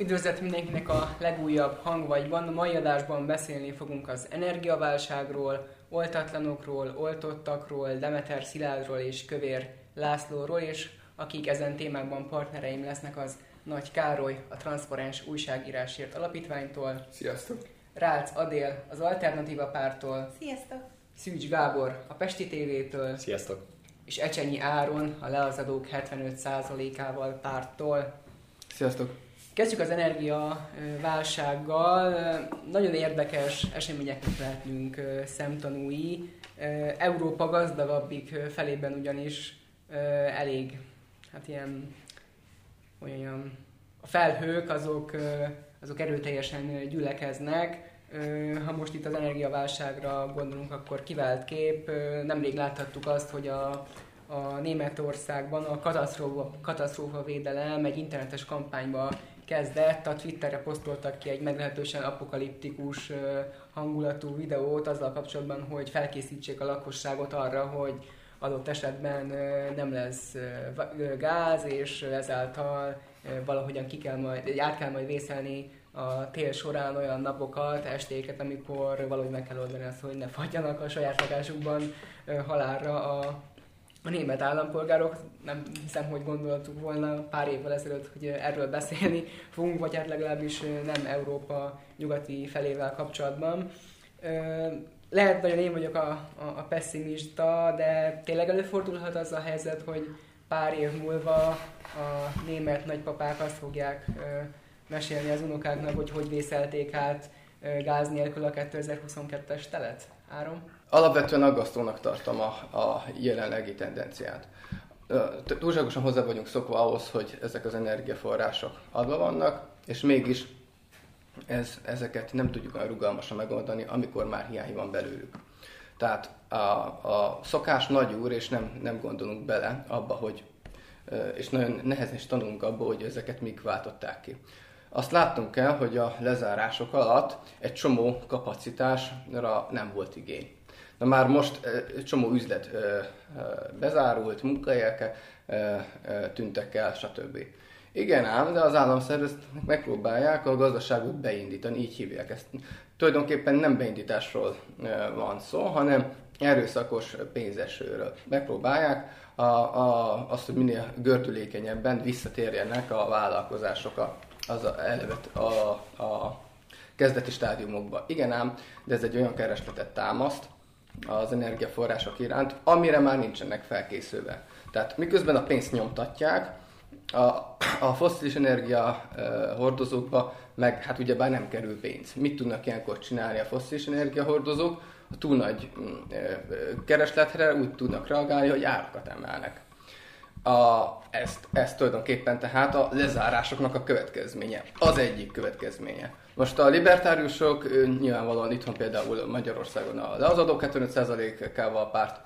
Üdvözlet mindenkinek a legújabb hangvagyban. A mai adásban beszélni fogunk az energiaválságról, oltatlanokról, oltottakról, Demeter Szilárdról és Kövér Lászlóról, és akik ezen témákban partnereim lesznek, az Nagy Károly, a Transzparens Újságírásért Alapítványtól. Sziasztok! Rálc Adél, az Alternatíva Pártól. Sziasztok! Szűcs Gábor, a Pesti TV-től. Sziasztok! És Ecsenyi Áron, a leazadók 75%-ával párttól. Sziasztok! Kezdjük az energiaválsággal. Nagyon érdekes eseményeknek lehetünk szemtanúi. Európa gazdagabbik felében ugyanis elég, hát ilyen, olyan, a felhők azok, azok erőteljesen gyülekeznek. Ha most itt az energiaválságra gondolunk, akkor kivált kép. Nemrég láthattuk azt, hogy a, a Németországban a katasztrófa, katasztrófa védelem egy internetes kampányba kezdett, a Twitterre posztoltak ki egy meglehetősen apokaliptikus hangulatú videót azzal kapcsolatban, hogy felkészítsék a lakosságot arra, hogy adott esetben nem lesz gáz, és ezáltal valahogyan ki kell majd, át kell majd vészelni a tél során olyan napokat, estéket, amikor valahogy meg kell oldani azt, hogy ne fagyjanak a saját lakásukban halálra a a német állampolgárok, nem hiszem, hogy gondoltuk volna pár évvel ezelőtt, hogy erről beszélni fogunk, vagy hát legalábbis nem Európa nyugati felével kapcsolatban. Lehet nagyon én vagyok a, a, a pessimista, de tényleg előfordulhat az a helyzet, hogy pár év múlva a német nagypapák azt fogják mesélni az unokáknak, hogy hogy vészelték át gáz nélkül a 2022-es telet? Áron? Alapvetően aggasztónak tartom a, a jelenlegi tendenciát. Túlságosan hozzá vagyunk szokva ahhoz, hogy ezek az energiaforrások adva vannak, és mégis ez, ezeket nem tudjuk olyan rugalmasan megoldani, amikor már hiány van belőlük. Tehát a, a szokás nagy úr, és nem, nem gondolunk bele abba, hogy és nagyon nehezen is tanulunk abba, hogy ezeket mik váltották ki. Azt láttunk el, hogy a lezárások alatt egy csomó kapacitásra nem volt igény. Na már most egy csomó üzlet bezárult, munkahelyek tűntek el, stb. Igen ám, de az államszervezetek megpróbálják a gazdaságot beindítani, így hívják ezt. Tulajdonképpen nem beindításról van szó, hanem erőszakos pénzesőről. Megpróbálják a, a, azt, hogy minél gördülékenyebben visszatérjenek a vállalkozások a, az a, a, a kezdeti stádiumokba. Igen ám, de ez egy olyan keresletet támaszt, az energiaforrások iránt, amire már nincsenek felkészülve. Tehát miközben a pénzt nyomtatják, a, a foszilis energia uh, hordozókba meg hát ugyebár nem kerül pénz. Mit tudnak ilyenkor csinálni a foszilis energia hordozók? A túl nagy uh, keresletre úgy tudnak reagálni, hogy árakat emelnek. A, ezt, ezt tulajdonképpen tehát a lezárásoknak a következménye. Az egyik következménye. Most a libertáriusok nyilvánvalóan itthon például Magyarországon a leazadó 75%-ával párt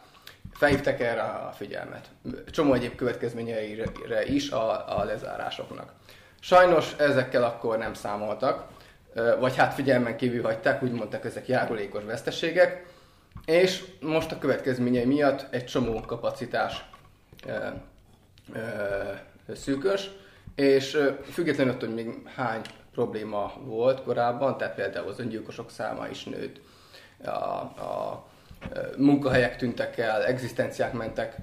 felhívtak erre a figyelmet. Csomó egyéb következményeire is a, a lezárásoknak. Sajnos ezekkel akkor nem számoltak, vagy hát figyelmen kívül hagyták, úgy mondták, ezek járulékos veszteségek, és most a következményei miatt egy csomó kapacitás szűkös, és függetlenül attól, hogy még hány probléma volt korábban, tehát például az öngyilkosok száma is nőtt, a, a munkahelyek tűntek el, egzisztenciák mentek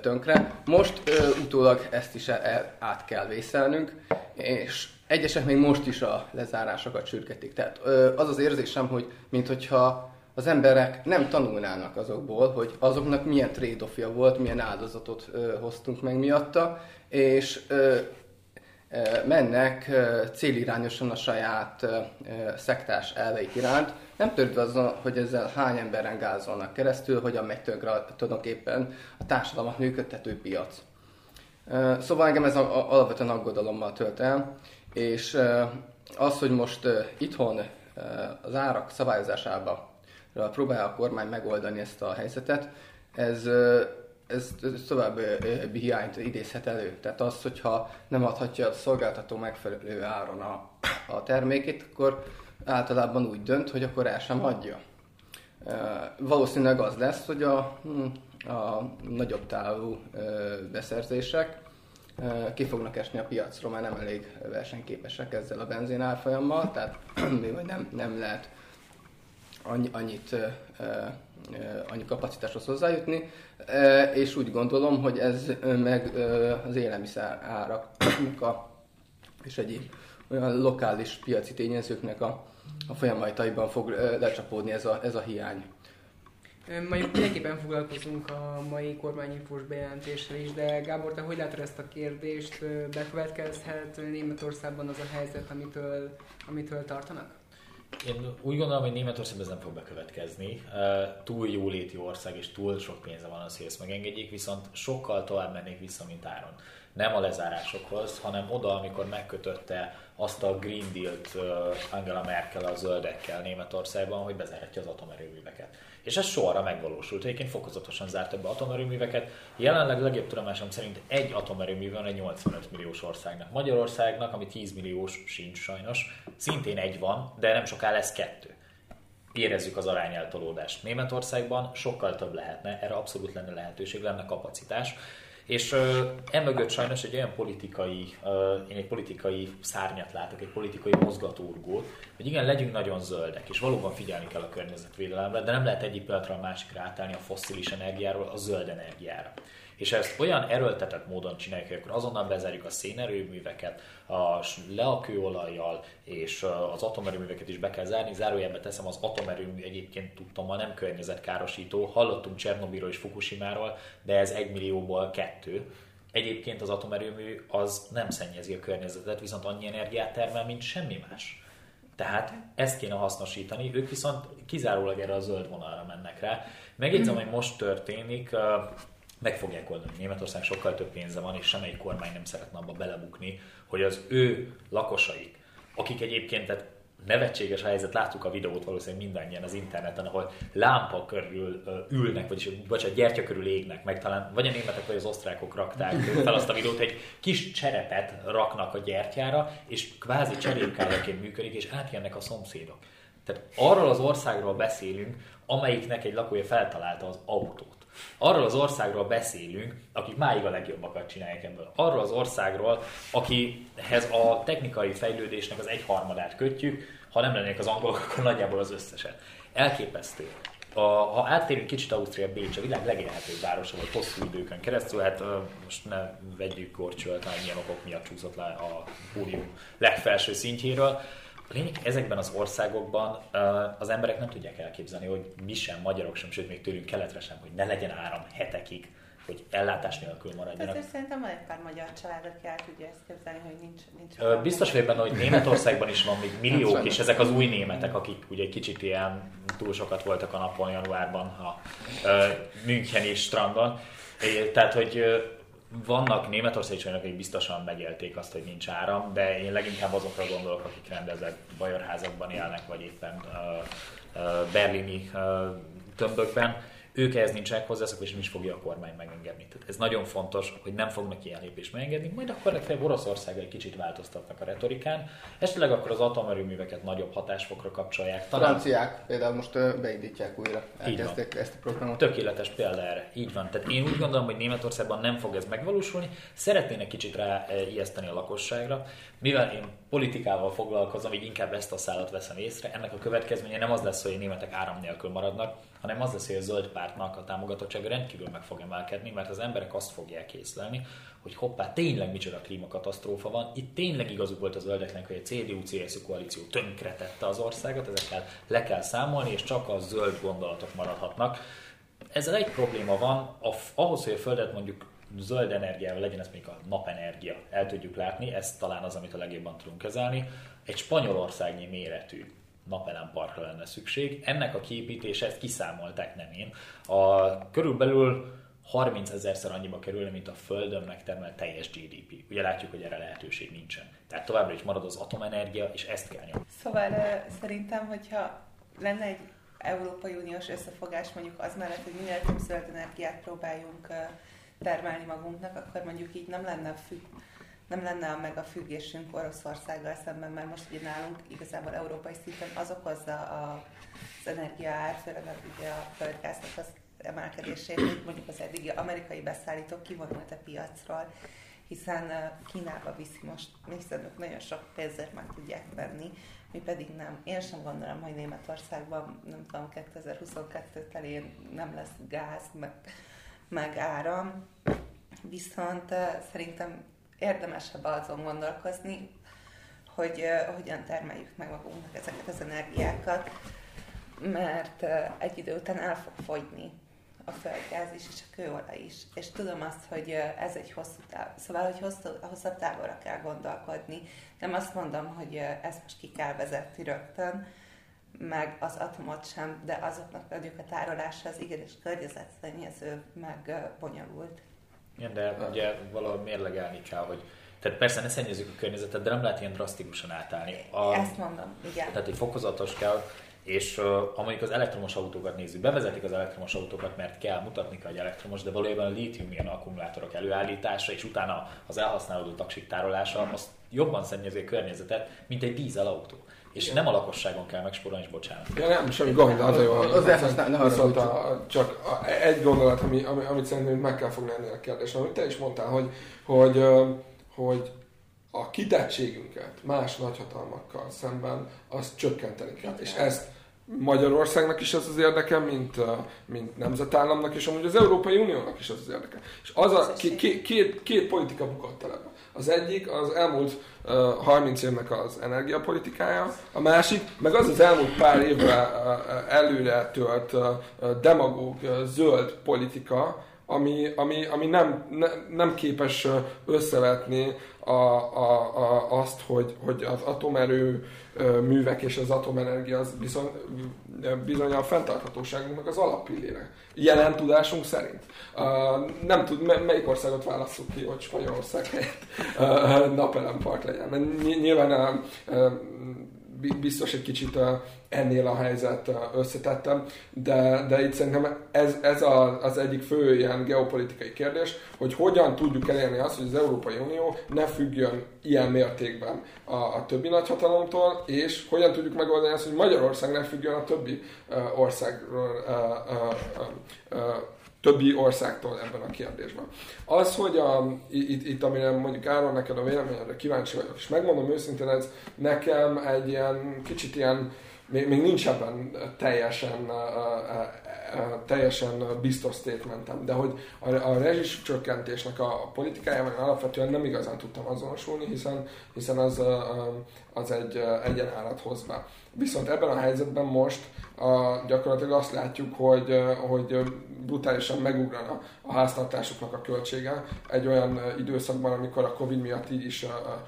tönkre. Most utólag ezt is el, át kell vészelnünk, és egyesek még most is a lezárásokat sürgetik. Tehát az az érzésem, hogy minthogyha az emberek nem tanulnának azokból, hogy azoknak milyen trade volt, milyen áldozatot hoztunk meg miatta, és mennek célirányosan a saját szektás elveik iránt, nem törődve azon, hogy ezzel hány emberen gázolnak keresztül, hogyan megy tönkre tulajdonképpen a társadalmat működtető piac. Szóval engem ez alapvetően aggodalommal tölt el, és az, hogy most itthon az árak szabályozásába próbálja a kormány megoldani ezt a helyzetet, ez ez, ez további hiányt idézhet elő. Tehát az, hogyha nem adhatja a szolgáltató megfelelő áron a, a termékét, akkor általában úgy dönt, hogy akkor el sem adja. Valószínűleg az lesz, hogy a, hm, a nagyobb távú beszerzések ki fognak esni a piacról, mert nem elég versenyképesek ezzel a benzin árfolyammal, tehát még nem, nem lehet annyi, annyit, annyi kapacitáshoz hozzájutni, és úgy gondolom, hogy ez meg az élelmiszer árak és egyéb olyan lokális piaci tényezőknek a, a folyamaitaiban fog lecsapódni ez a, ez a hiány. Majd mindenképpen foglalkozunk a mai kormányinfós bejelentéssel is, de Gábor, te hogy látod ezt a kérdést? Bekövetkezhet Németországban az a helyzet, amitől, amitől tartanak? Én úgy gondolom, hogy Németországban ez nem fog bekövetkezni. Túl jóléti ország és túl sok pénze van az, hogy ezt megengedjék, viszont sokkal tovább mennék vissza, mint áron. Nem a lezárásokhoz, hanem oda, amikor megkötötte azt a Green Deal-t Angela Merkel a zöldekkel Németországban, hogy bezárhatja az atomerőműveket és ez sorra megvalósult. Egyébként fokozatosan zárt be atomerőműveket. Jelenleg legjobb tudomásom szerint egy atomerőmű van egy 85 milliós országnak. Magyarországnak, ami 10 milliós, sincs sajnos, szintén egy van, de nem soká lesz kettő. Érezzük az arányeltolódást. Németországban sokkal több lehetne, erre abszolút lenne lehetőség, lenne kapacitás. És uh, emögött sajnos egy olyan politikai, én egy politikai szárnyat látok, egy politikai mozgatórgót, hogy igen, legyünk nagyon zöldek, és valóban figyelni kell a környezetvédelemre, de nem lehet egyik pillanatra a másikra átállni a fosszilis energiáról a zöld energiára és ezt olyan erőltetett módon csináljuk, hogy akkor azonnal bezárjuk a szénerőműveket, a leakőolajjal és az atomerőműveket is be kell zárni. Zárójelbe teszem, az atomerőmű egyébként tudtam, nem környezetkárosító. Hallottunk Csernobyról és Fukushimáról, de ez egy millióból kettő. Egyébként az atomerőmű az nem szennyezi a környezetet, viszont annyi energiát termel, mint semmi más. Tehát ezt kéne hasznosítani, ők viszont kizárólag erre a zöld vonalra mennek rá. Megjegyzem, hogy most történik, meg fogják oldani. Németország sokkal több pénze van, és semmelyik kormány nem szeretne abba belebukni, hogy az ő lakosaik, akik egyébként tehát nevetséges helyzet, láttuk a videót valószínűleg mindannyian az interneten, ahol lámpa körül ülnek, vagyis a gyertya körül égnek, meg talán vagy a németek, vagy az osztrákok rakták fel azt a videót, egy kis cserepet raknak a gyertyára, és kvázi cserépkájaként működik, és átjönnek a szomszédok. Tehát arról az országról beszélünk, amelyiknek egy lakója feltalálta az autót. Arról az országról beszélünk, akik máig a legjobbakat csinálják ebből. Arról az országról, akihez a technikai fejlődésnek az egyharmadát kötjük, ha nem lennének az angolok, akkor nagyjából az összeset. Elképesztő. A, ha áttérünk kicsit Ausztria Bécs, a világ legélhetőbb városa volt hosszú időkön keresztül, hát uh, most ne vegyük gorcsölt, milyen okok miatt csúszott le a pódium legfelső szintjéről. A lényeg, ezekben az országokban az emberek nem tudják elképzelni, hogy mi sem, magyarok sem, sőt még tőlünk keletre sem, hogy ne legyen áram hetekig, hogy ellátás nélkül maradjanak. Ezért szerintem van egy pár magyar család, aki el tudja ezt képzelni, hogy nincs, nincs Ö, Biztos vagyok benne, hogy Németországban is van még milliók, és ezek az új németek, akik ugye egy kicsit ilyen túl sokat voltak a napon januárban a Müncheni strandon. Tehát, hogy vannak németországi csajok, akik biztosan megélték azt, hogy nincs áram, de én leginkább azokra gondolok, akik rendezett bajorházakban élnek, vagy éppen uh, uh, berlini uh, tömbökben ők ehhez nincsenek hozzászokva, és nem is fogja a kormány megengedni. Tehát ez nagyon fontos, hogy nem fognak ilyen lépést megengedni, majd akkor legfeljebb Oroszország egy kicsit változtatnak a retorikán, esetleg akkor az atomerőműveket nagyobb hatásfokra kapcsolják. Talán... Franciák például most beindítják újra, elkezdték ezt a programot. Tökéletes példa erre, így van. Tehát én úgy gondolom, hogy Németországban nem fog ez megvalósulni, szeretnének kicsit rá ijeszteni a lakosságra, mivel én politikával foglalkozom, így inkább ezt a szállat veszem észre, ennek a következménye nem az lesz, hogy a németek áram nélkül maradnak, hanem az lesz, hogy a zöld pártnak a támogatottsága rendkívül meg fog emelkedni, mert az emberek azt fogják észlelni, hogy hoppá, tényleg micsoda klímakatasztrófa van. Itt tényleg igazuk volt a zöldeknek, hogy a CDU-CSU koalíció tönkretette az országot, ezekkel le kell számolni, és csak a zöld gondolatok maradhatnak. Ezzel egy probléma van, ahhoz, hogy a Földet mondjuk zöld energiával legyen, ez még a napenergia, el tudjuk látni, ez talán az, amit a legjobban tudunk kezelni. Egy Spanyolországnyi méretű napelemparkra lenne szükség. Ennek a kiépítése, ezt kiszámolták, nem én. A, körülbelül 30 ezerszer annyiba kerülne, mint a Földön megtermelt teljes GDP. Ugye látjuk, hogy erre lehetőség nincsen. Tehát továbbra is marad az atomenergia, és ezt kell nyomni. Szóval szerintem, hogyha lenne egy Európai Uniós összefogás mondjuk az mellett, hogy minél több zöld energiát próbáljunk termelni magunknak, akkor mondjuk így nem lenne függ, nem lenne a meg a függésünk Oroszországgal szemben, mert most ugye nálunk igazából európai szinten az okozza a, az energia ár, főleg ugye a földgáznak az emelkedését, hogy mondjuk az eddigi amerikai beszállítók kivonult a piacról, hiszen Kínába viszi most, hiszen ők nagyon sok pénzért meg tudják venni, mi pedig nem. Én sem gondolom, hogy Németországban, nem tudom, 2022 elén nem lesz gáz, meg, meg áram, viszont szerintem érdemesebb azon gondolkozni, hogy hogyan termeljük meg magunknak ezeket az energiákat, mert egy idő után el fog fogyni a földgáz is, és a kőolaj is. És tudom azt, hogy ez egy hosszú táv, szóval, hogy hosszú, hosszabb távolra kell gondolkodni. Nem azt mondom, hogy uh, ezt most ki kell vezetni rögtön, meg az atomot sem, de azoknak mondjuk a tárolása az igenis környezetszennyező, meg bonyolult. Igen, de ugye valahol mérlegelni kell, hogy tehát persze ne szennyezzük a környezetet, de nem lehet ilyen drasztikusan átállni. A, Ezt mondom, igen. Tehát egy fokozatos kell, és ha mondjuk az elektromos autókat nézzük, bevezetik az elektromos autókat, mert kell mutatni kell, hogy elektromos, de valójában a lítium ilyen akkumulátorok előállítása, és utána az elhasználódó taksik tárolása, mm. az jobban szennyezi a környezetet, mint egy dízel autó. És nem a lakosságon kell megspórolni, és bocsánat. Ja, nem, semmi gond, az a jó. Az, az viszont a, csak a, egy gondolat, ami, ami, amit szerintem meg kell fogni ennél a kérdésre, amit te is mondtál, hogy, hogy, hogy a kitettségünket más nagyhatalmakkal szemben azt csökkenteni kell. És ezt Magyarországnak is ez az érdeke, mint, mint nemzetállamnak, és amúgy az Európai Uniónak is ez az érdeke. És az a két, két, két politika bukott el ebben. Az egyik az elmúlt uh, 30 évnek az energiapolitikája, a másik, meg az az elmúlt pár évre uh, előre tölt uh, demagóg uh, zöld politika, ami, ami, ami nem, ne, nem képes összevetni a, a, a, azt, hogy, hogy az atomerő művek és az atomenergia az bizony, bizony a fenntarthatóságunknak az alappillére. Jelen tudásunk szerint. Uh, nem tud, melyik országot választjuk ki, hogy Spanyolország helyett uh, napelempark legyen. Nyilván uh, biztos egy kicsit ennél a helyzet összetettem, de, de itt szerintem ez, ez a, az egyik fő ilyen geopolitikai kérdés, hogy hogyan tudjuk elérni azt, hogy az Európai Unió ne függjön ilyen mértékben a, a többi nagyhatalomtól, és hogyan tudjuk megoldani azt, hogy Magyarország ne függjön a többi uh, országról uh, uh, uh, többi országtól ebben a kérdésben. Az, hogy a, itt, itt amire mondjuk Áron neked a véleményedre kíváncsi vagyok, és megmondom őszintén, ez nekem egy ilyen kicsit ilyen még, még nincs ebben teljesen, teljesen biztos statementem, de hogy a, a rezsis csökkentésnek a, a politikájában alapvetően nem igazán tudtam azonosulni, hiszen, hiszen az, az egy egyenárat hoz be. Viszont ebben a helyzetben most a, gyakorlatilag azt látjuk, hogy, hogy brutálisan megugrana a háztartásoknak a költsége egy olyan időszakban, amikor a Covid miatt így is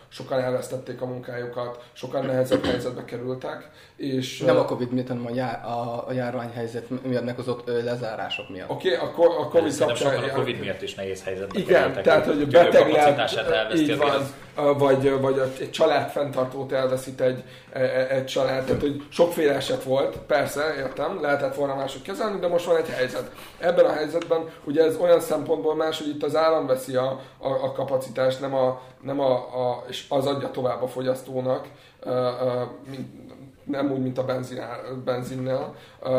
sokan elvesztették a munkájukat, sokan nehezebb helyzetbe kerültek. És, Nem a Covid miatt, hanem a, já, a, a járványhelyzet miatt meghozott lezárások miatt. Oké, okay, a, a Covid kapcsán... a Covid miatt is nehéz helyzetbe Igen, kerültek, tehát hogy beteg így van, vagy, vagy egy család fenntartót elveszít egy, e, e, egy család, tehát hogy sokféle eset volt, persze, értem, lehetett volna mások kezelni, de most van egy helyzet. Ebben a helyzetben ugye ez olyan szempontból más, hogy itt az állam veszi a, a, a kapacitást, nem, a, nem a, a, és az adja tovább a fogyasztónak, mint, nem úgy, mint a benzin, benzinnel,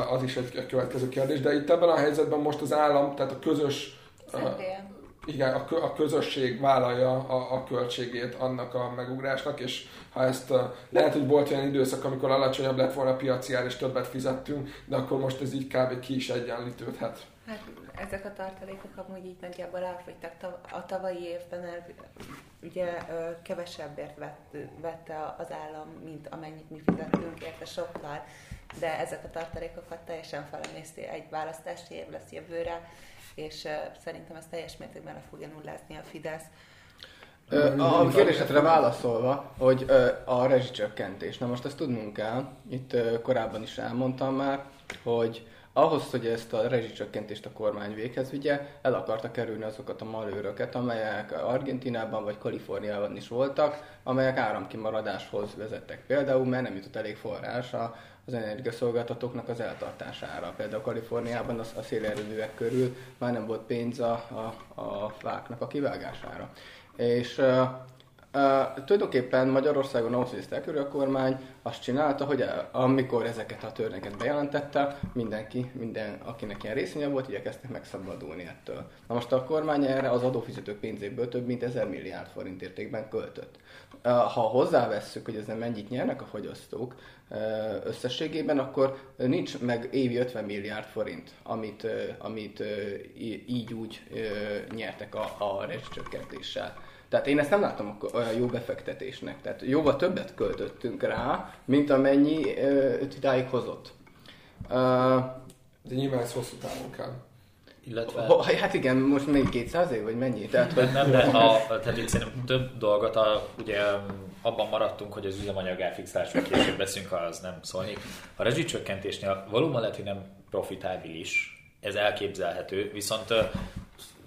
az is egy következő kérdés, de itt ebben a helyzetben most az állam, tehát a közös Szentélyen igen, a, a közösség vállalja a, a költségét annak a megugrásnak, és ha ezt lehet, hogy volt olyan időszak, amikor alacsonyabb lett volna a piaci ár, és többet fizettünk, de akkor most ez így kb. ki is egyenlítődhet. Hát ezek a tartalékok amúgy így nagyjából elfogytak. A tavalyi évben el, ugye kevesebbért vett, vette az állam, mint amennyit mi fizettünk érte sokkal, de ezek a tartalékokat teljesen felemészti. Egy választási év lesz jövőre, és szerintem ez teljes mértékben le fogja nullázni a Fidesz. A kérdésedre válaszolva, hogy a rezsicsökkentés. Na most ezt tudnunk kell, itt korábban is elmondtam már, hogy ahhoz, hogy ezt a rezsicsökkentést a kormány véghez vigye, el akarta kerülni azokat a malőröket, amelyek Argentinában vagy Kaliforniában is voltak, amelyek áramkimaradáshoz vezettek. Például, mert nem jutott elég forrás az energiaszolgáltatóknak az eltartására. Például Kaliforniában a szélerőművek körül már nem volt pénz a, a, a fáknak a kivágására. És Uh, tulajdonképpen Magyarországon ezt elkerül a kormány, azt csinálta, hogy amikor ezeket a törvényeket bejelentette, mindenki, minden, akinek ilyen részvénye volt, igyekeztek megszabadulni ettől. Na most a kormány erre az adófizetők pénzéből több mint 1000 milliárd forint értékben költött. Uh, ha hozzávesszük, hogy ezen mennyit nyernek a fogyasztók összességében, akkor nincs meg évi 50 milliárd forint, amit, amit így úgy nyertek a, a rezsicsökkentéssel. Tehát én ezt nem látom olyan jó befektetésnek. Tehát jóval többet költöttünk rá, mint amennyi uh, idáig hozott. Uh, De nyilván ez hosszú távon kell. Illetve... Ha, hát igen, most még 200 év, vagy mennyi? Tehát, hogy... Nem, de a, tehát itt szerintem több dolgot, a, ugye abban maradtunk, hogy az üzemanyag elfixálásról később beszünk, az nem szólni. A rezsicsökkentésnél valóban lehet, hogy nem profitábilis, ez elképzelhető, viszont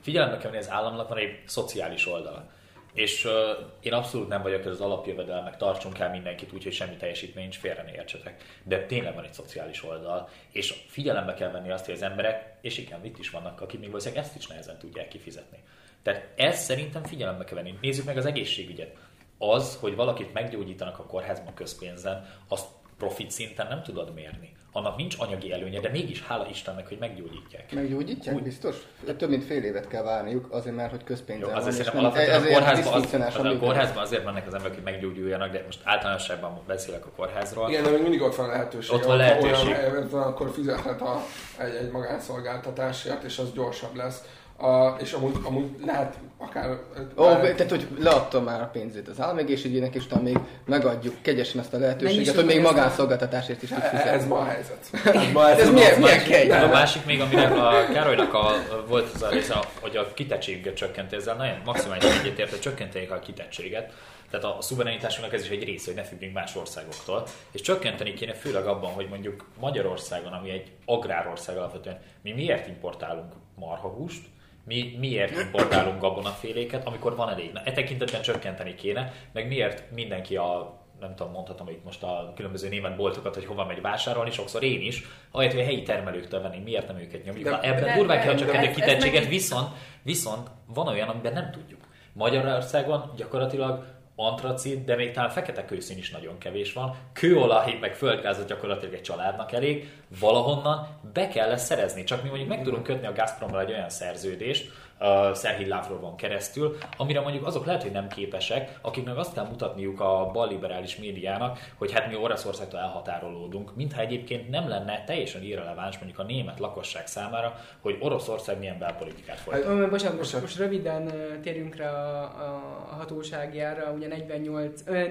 figyelembe kell venni, az államnak van egy szociális oldala. És uh, én abszolút nem vagyok ez az alapjövedelmek, tartsunk el mindenkit úgy, hogy semmi teljesítmény nincs, félre ne értsetek. De tényleg van egy szociális oldal, és figyelembe kell venni azt, hogy az emberek, és igen, itt is vannak, akik még valószínűleg ezt is nehezen tudják kifizetni. Tehát ezt szerintem figyelembe kell venni. Nézzük meg az egészségügyet. Az, hogy valakit meggyógyítanak a kórházban közpénzen, azt profit szinten nem tudod mérni annak nincs anyagi előnye, de mégis hála Istennek, hogy meggyógyítják. Meggyógyítják, Úgy... biztos? De több mint fél évet kell várniuk, azért mert hogy közpénzzel Jó, azért van, nem, a kórházban, az, az, a kórházban azért mennek az emberek, hogy meggyógyuljanak, de most általánosságban beszélek a kórházról. Igen, de még mindig ott van lehetőség. Ott van lehetőség. Olyan, van, akkor fizethet a, egy, egy magánszolgáltatásért, és az gyorsabb lesz a, és amúgy, amúgy lehet akár... Ó, oh, tehát, hogy leadtam már a pénzét az államegészségügynek, és utána még megadjuk kegyesen azt a lehetőséget, hogy még magánszolgáltatásért is tud fizetni. Ez ma a helyzet. Ez, ma ez, ez milyen, milyen kegy? A másik még, aminek a Károlynak a, volt az a része, hogy a kitettséget csökkenti, ezzel nagyon maximálisan egyetért, hogy csökkentenék a kitettséget. Tehát a szuverenitásunknak ez is egy része, hogy ne függjünk más országoktól. És csökkenteni kéne főleg abban, hogy mondjuk Magyarországon, ami egy agrárország alapvetően, mi miért importálunk marhahúst, mi miért importálunk gabonaféléket, amikor van elég? Na, e tekintetben csökkenteni kéne, meg miért mindenki a nem tudom, mondhatom itt most a különböző német boltokat, hogy hova megy vásárolni, sokszor én is, ahelyett, hogy a helyi termelőktől venni, miért nem őket nyomjuk. De, Ebben durván kell csökkenteni a kitettséget, viszont, viszont van olyan, amiben nem tudjuk. Magyarországon gyakorlatilag antracit, de még talán fekete kőszín is nagyon kevés van. Kőolaj, meg földgázat gyakorlatilag egy családnak elég. Valahonnan be kell lesz szerezni. Csak mi mondjuk meg tudunk kötni a Gazprommal egy olyan szerződést, uh, Szerhid Lavrovon keresztül, amire mondjuk azok lehet, hogy nem képesek, akiknek azt kell mutatniuk a balliberális médiának, hogy hát mi Oroszországtól elhatárolódunk, mintha egyébként nem lenne teljesen irreleváns mondjuk a német lakosság számára, hogy Oroszország milyen belpolitikát folytat. Hát, bocsánat, most, most röviden térjünk rá a, a, hatóságjára, ugye 48, ö,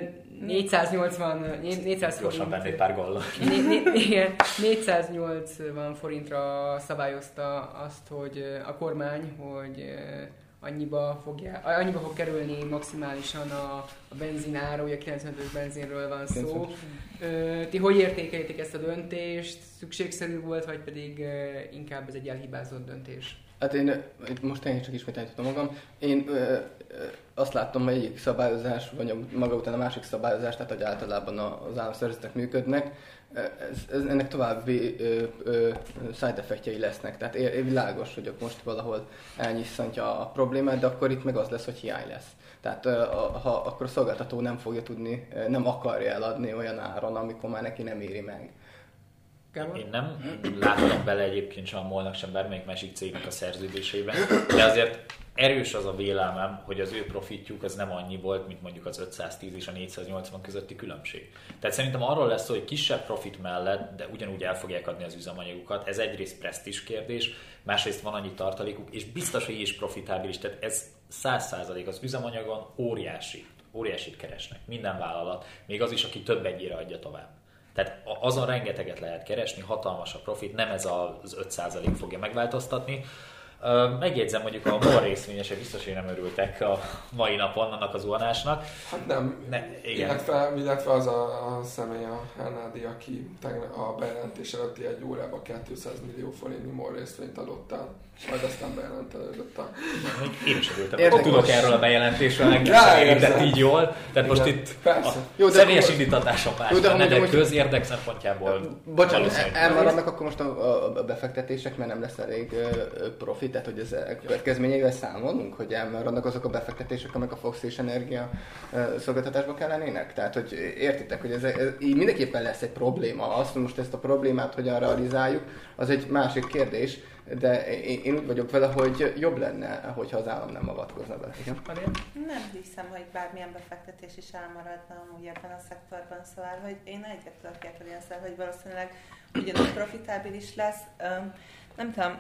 480, 400 Gyorsan forint. pár gollal. 480 forintra szabályozta azt, hogy a kormány, hogy annyiba, fogja, annyiba fog kerülni maximálisan a, a benzinár, ugye 95-ös benzinről van szó. Ö, ti hogy értékeljétek ezt a döntést? Szükségszerű volt, vagy pedig inkább ez egy elhibázott döntés? Hát én most én csak ismételhetem magam. Én ö, azt láttam, hogy egyik szabályozás, vagy maga után a másik szabályozás, tehát hogy általában az államszervezetek működnek, ez, ez, ennek további ö, ö, side effektjei lesznek. Tehát é, világos, hogy most valahol elnyisszantja a problémát, de akkor itt meg az lesz, hogy hiány lesz. Tehát ö, ha, akkor a szolgáltató nem fogja tudni, nem akarja eladni olyan áron, amikor már neki nem éri meg. Én nem láttam bele egyébként sem a molnak sem bármelyik másik cégnek a szerződéseiben, de azért erős az a vélelmem, hogy az ő profitjuk az nem annyi volt, mint mondjuk az 510 és a 480 közötti különbség. Tehát szerintem arról lesz szó, hogy kisebb profit mellett, de ugyanúgy el fogják adni az üzemanyagukat. Ez egyrészt presztis kérdés, másrészt van annyi tartalékuk, és biztos, hogy is profitábilis. Tehát ez 100% az üzemanyagon óriási, óriásit keresnek. Minden vállalat, még az is, aki több egyére adja tovább. Tehát azon rengeteget lehet keresni, hatalmas a profit, nem ez az 5% fogja megváltoztatni. Megjegyzem mondjuk a MOL részvényesek biztos, hogy nem örültek a mai napon annak az zuhanásnak. Hát nem. Ne, igen. Illetve, illetve az a, a személy, a Hernádi, aki a bejelentés előtti egy órában 200 millió forintnyi MOL részvényt adott el majd aztán bejelentelődött a... Én is örültem, tudok erről a bejelentésről, nem így jól. Tehát most itt Persze. a Jó, de személyes akkor... indítatásom más, de, de, de közérdek szempontjából Bocsánat, elmaradnak akkor most a, a, befektetések, mert nem lesz elég profit Tehát, hogy ez a következményeivel számolunk, hogy elmaradnak azok a befektetések, amik a fosszilis energia szolgáltatásba kellenének? Tehát, hogy értitek, hogy ez, ez így mindenképpen lesz egy probléma. Azt, hogy most ezt a problémát hogyan realizáljuk, az egy másik kérdés, de én, én úgy vagyok vele, hogy jobb lenne, hogyha az állam nem avatkozna be. Igen? Nem hiszem, hogy bármilyen befektetés is elmaradna amúgy ebben a szektorban, szóval, hogy én egyet tudok érteni ezzel, hogy valószínűleg ugyanúgy profitábilis lesz. Nem tudom,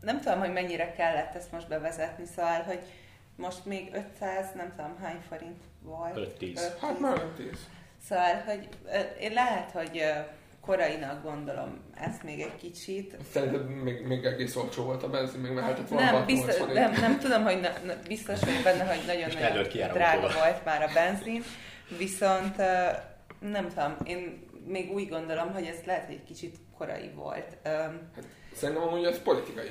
nem tudom, hogy mennyire kellett ezt most bevezetni, szóval, hogy most még 500, nem tudom hány forint volt. 5-10. Hát már 10. Szóval, hogy én lehet, hogy korainak gondolom ezt még egy kicsit. Szerinted még, még egész olcsó volt a benzin, még mehetett volna nem, biztos, nem, nem tudom, hogy na, na, biztos vagyok benne, hogy nagyon-nagyon drága volt már a benzin, viszont nem tudom, én még úgy gondolom, hogy ez lehet, hogy egy kicsit korai volt. Hát, szerintem amúgy ez politikai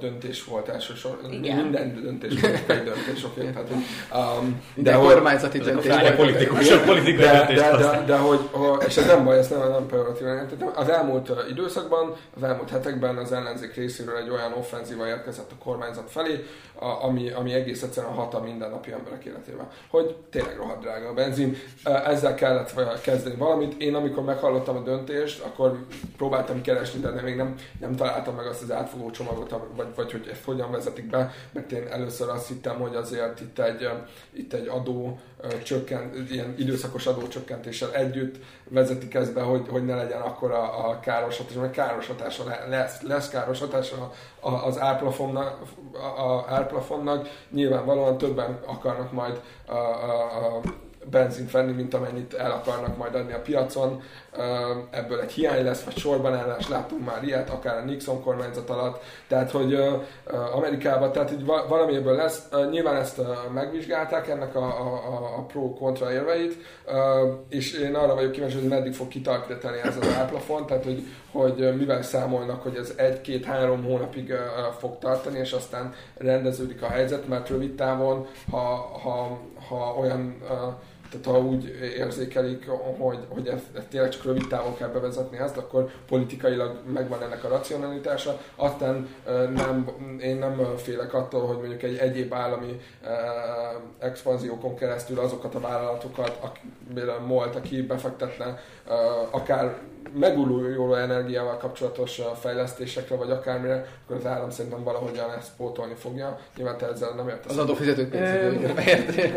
döntés volt elsősorban. Minden döntés politikai döntés, oké. Okay? Tehát, um, de, de kormányzati döntés. De politikusok politikai de, de, de, de, de, hogy, és ez nem baj, ez nem, nem pejoratív Az elmúlt időszakban, az elmúlt hetekben az ellenzék részéről egy olyan offenzíva érkezett a kormányzat felé, a, ami, ami egész egyszerűen hat a mindennapi emberek életében. Hogy tényleg rohadt drága a benzin, ezzel kellett kezdeni valamit. Én amikor meghallottam a döntést, akkor próbáltam keresni, de még nem, nem találtam meg azt az átfogó csomagot, vagy, vagy hogy ezt hogyan vezetik be, mert én először azt hittem, hogy azért itt egy, itt egy adó csökkent, ilyen időszakos adócsökkentéssel együtt vezetik ezt be, hogy, hogy ne legyen akkor a, a káros hatás, mert káros hatása lesz, lesz káros hatása az árplafonnak, a árplafonnak. Nyilvánvalóan többen akarnak majd a, a, a benzint venni, mint amennyit el akarnak majd adni a piacon. Ebből egy hiány lesz, vagy sorban állás, láttunk már ilyet, akár a Nixon kormányzat alatt. Tehát, hogy Amerikában, tehát hogy valami ebből lesz. Nyilván ezt megvizsgálták, ennek a, a, a pro-kontra érveit, és én arra vagyok kíváncsi, hogy meddig fog kitartani ez az árplafon, tehát hogy, hogy mivel számolnak, hogy ez egy-két-három hónapig fog tartani, és aztán rendeződik a helyzet, mert rövid távon, ha, ha, ha olyan tehát ha úgy érzékelik, hogy, hogy ezt, tényleg csak rövid távon kell bevezetni ezt, akkor politikailag megvan ennek a racionalitása. Aztán nem, én nem félek attól, hogy mondjuk egy egyéb állami expanziókon keresztül azokat a vállalatokat, akire MOLT, aki befektetne, akár megújuló energiával kapcsolatos fejlesztésekre, vagy akármire, akkor az állam szerintem valahogyan ezt pótolni fogja. Nyilván te ezzel nem értesz. Az adófizetők pénzéből.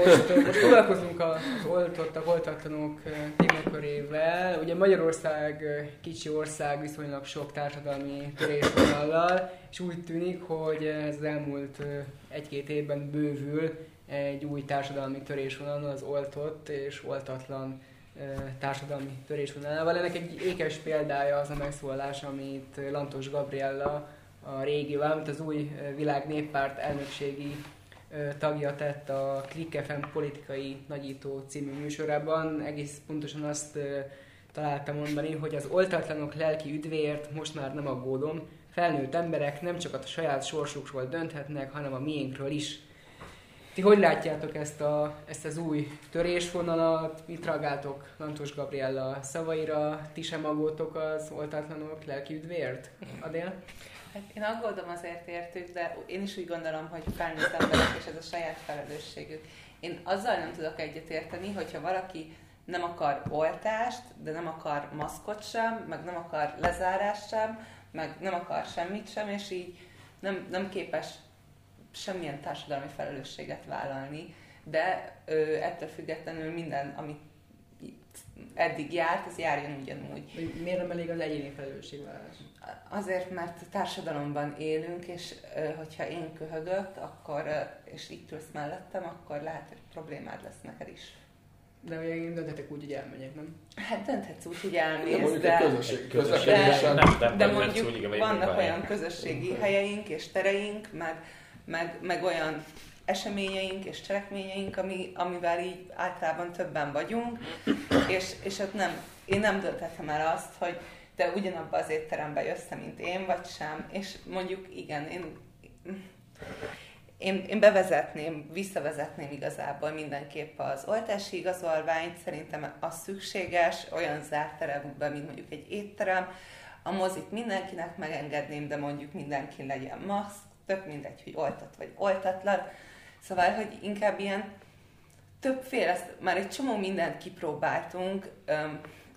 most, most foglalkozunk az oltottak, oltatlanok témakörével. Ugye Magyarország kicsi ország, viszonylag sok társadalmi törésvonallal, és úgy tűnik, hogy ez az elmúlt egy-két évben bővül egy új társadalmi törésvonal, az oltott és oltatlan társadalmi törésvonalával. Ennek egy ékes példája az a megszólalás, amit Lantos Gabriella, a régi, valamint az új világ néppárt elnökségi tagja tett a Click FM politikai nagyító című műsorában. Egész pontosan azt találtam mondani, hogy az oltatlanok lelki üdvéért most már nem aggódom. Felnőtt emberek nem csak a saját sorsukról dönthetnek, hanem a miénkről is. Ti hogy látjátok ezt, a, ezt az új törésvonalat? Mit reagáltok Lantos Gabriella szavaira? Ti sem aggódtok az oltatlanok lelki üdvért? Adél? Hát én aggódom azért értük, de én is úgy gondolom, hogy felnőtt emberek, és ez a saját felelősségük. Én azzal nem tudok egyetérteni, hogyha valaki nem akar oltást, de nem akar maszkot sem, meg nem akar lezárást sem, meg nem akar semmit sem, és így nem, nem képes semmilyen társadalmi felelősséget vállalni, de ö, ettől függetlenül minden, amit eddig járt, az járjon ugyanúgy. Miért nem elég az egyéni felelősségvállalás? Azért, mert társadalomban élünk, és hogyha én köhögök, akkor, és itt ülsz mellettem, akkor lehet, hogy problémád lesz neked is. De ugye én dönthetek úgy, hogy elmegyek, nem? Hát dönthetsz úgy, hogy elmész, de, de, közösség, közösség, de, nem, nem, de mondjuk vannak olyan közösségi helyeink és tereink, meg, meg, meg olyan eseményeink és cselekményeink, ami, amivel így általában többen vagyunk, és, és ott nem, én nem dönthetem el azt, hogy te ugyanabba az étterembe jössz, mint én, vagy sem, és mondjuk igen, én, én, én bevezetném, visszavezetném igazából mindenképp az oltási igazolványt, szerintem az szükséges, olyan zárt teremben, mint mondjuk egy étterem, a mozit mindenkinek megengedném, de mondjuk mindenki legyen maszk, tök mindegy, hogy oltat vagy oltatlan. Szóval, hogy inkább ilyen többféle, már egy csomó mindent kipróbáltunk,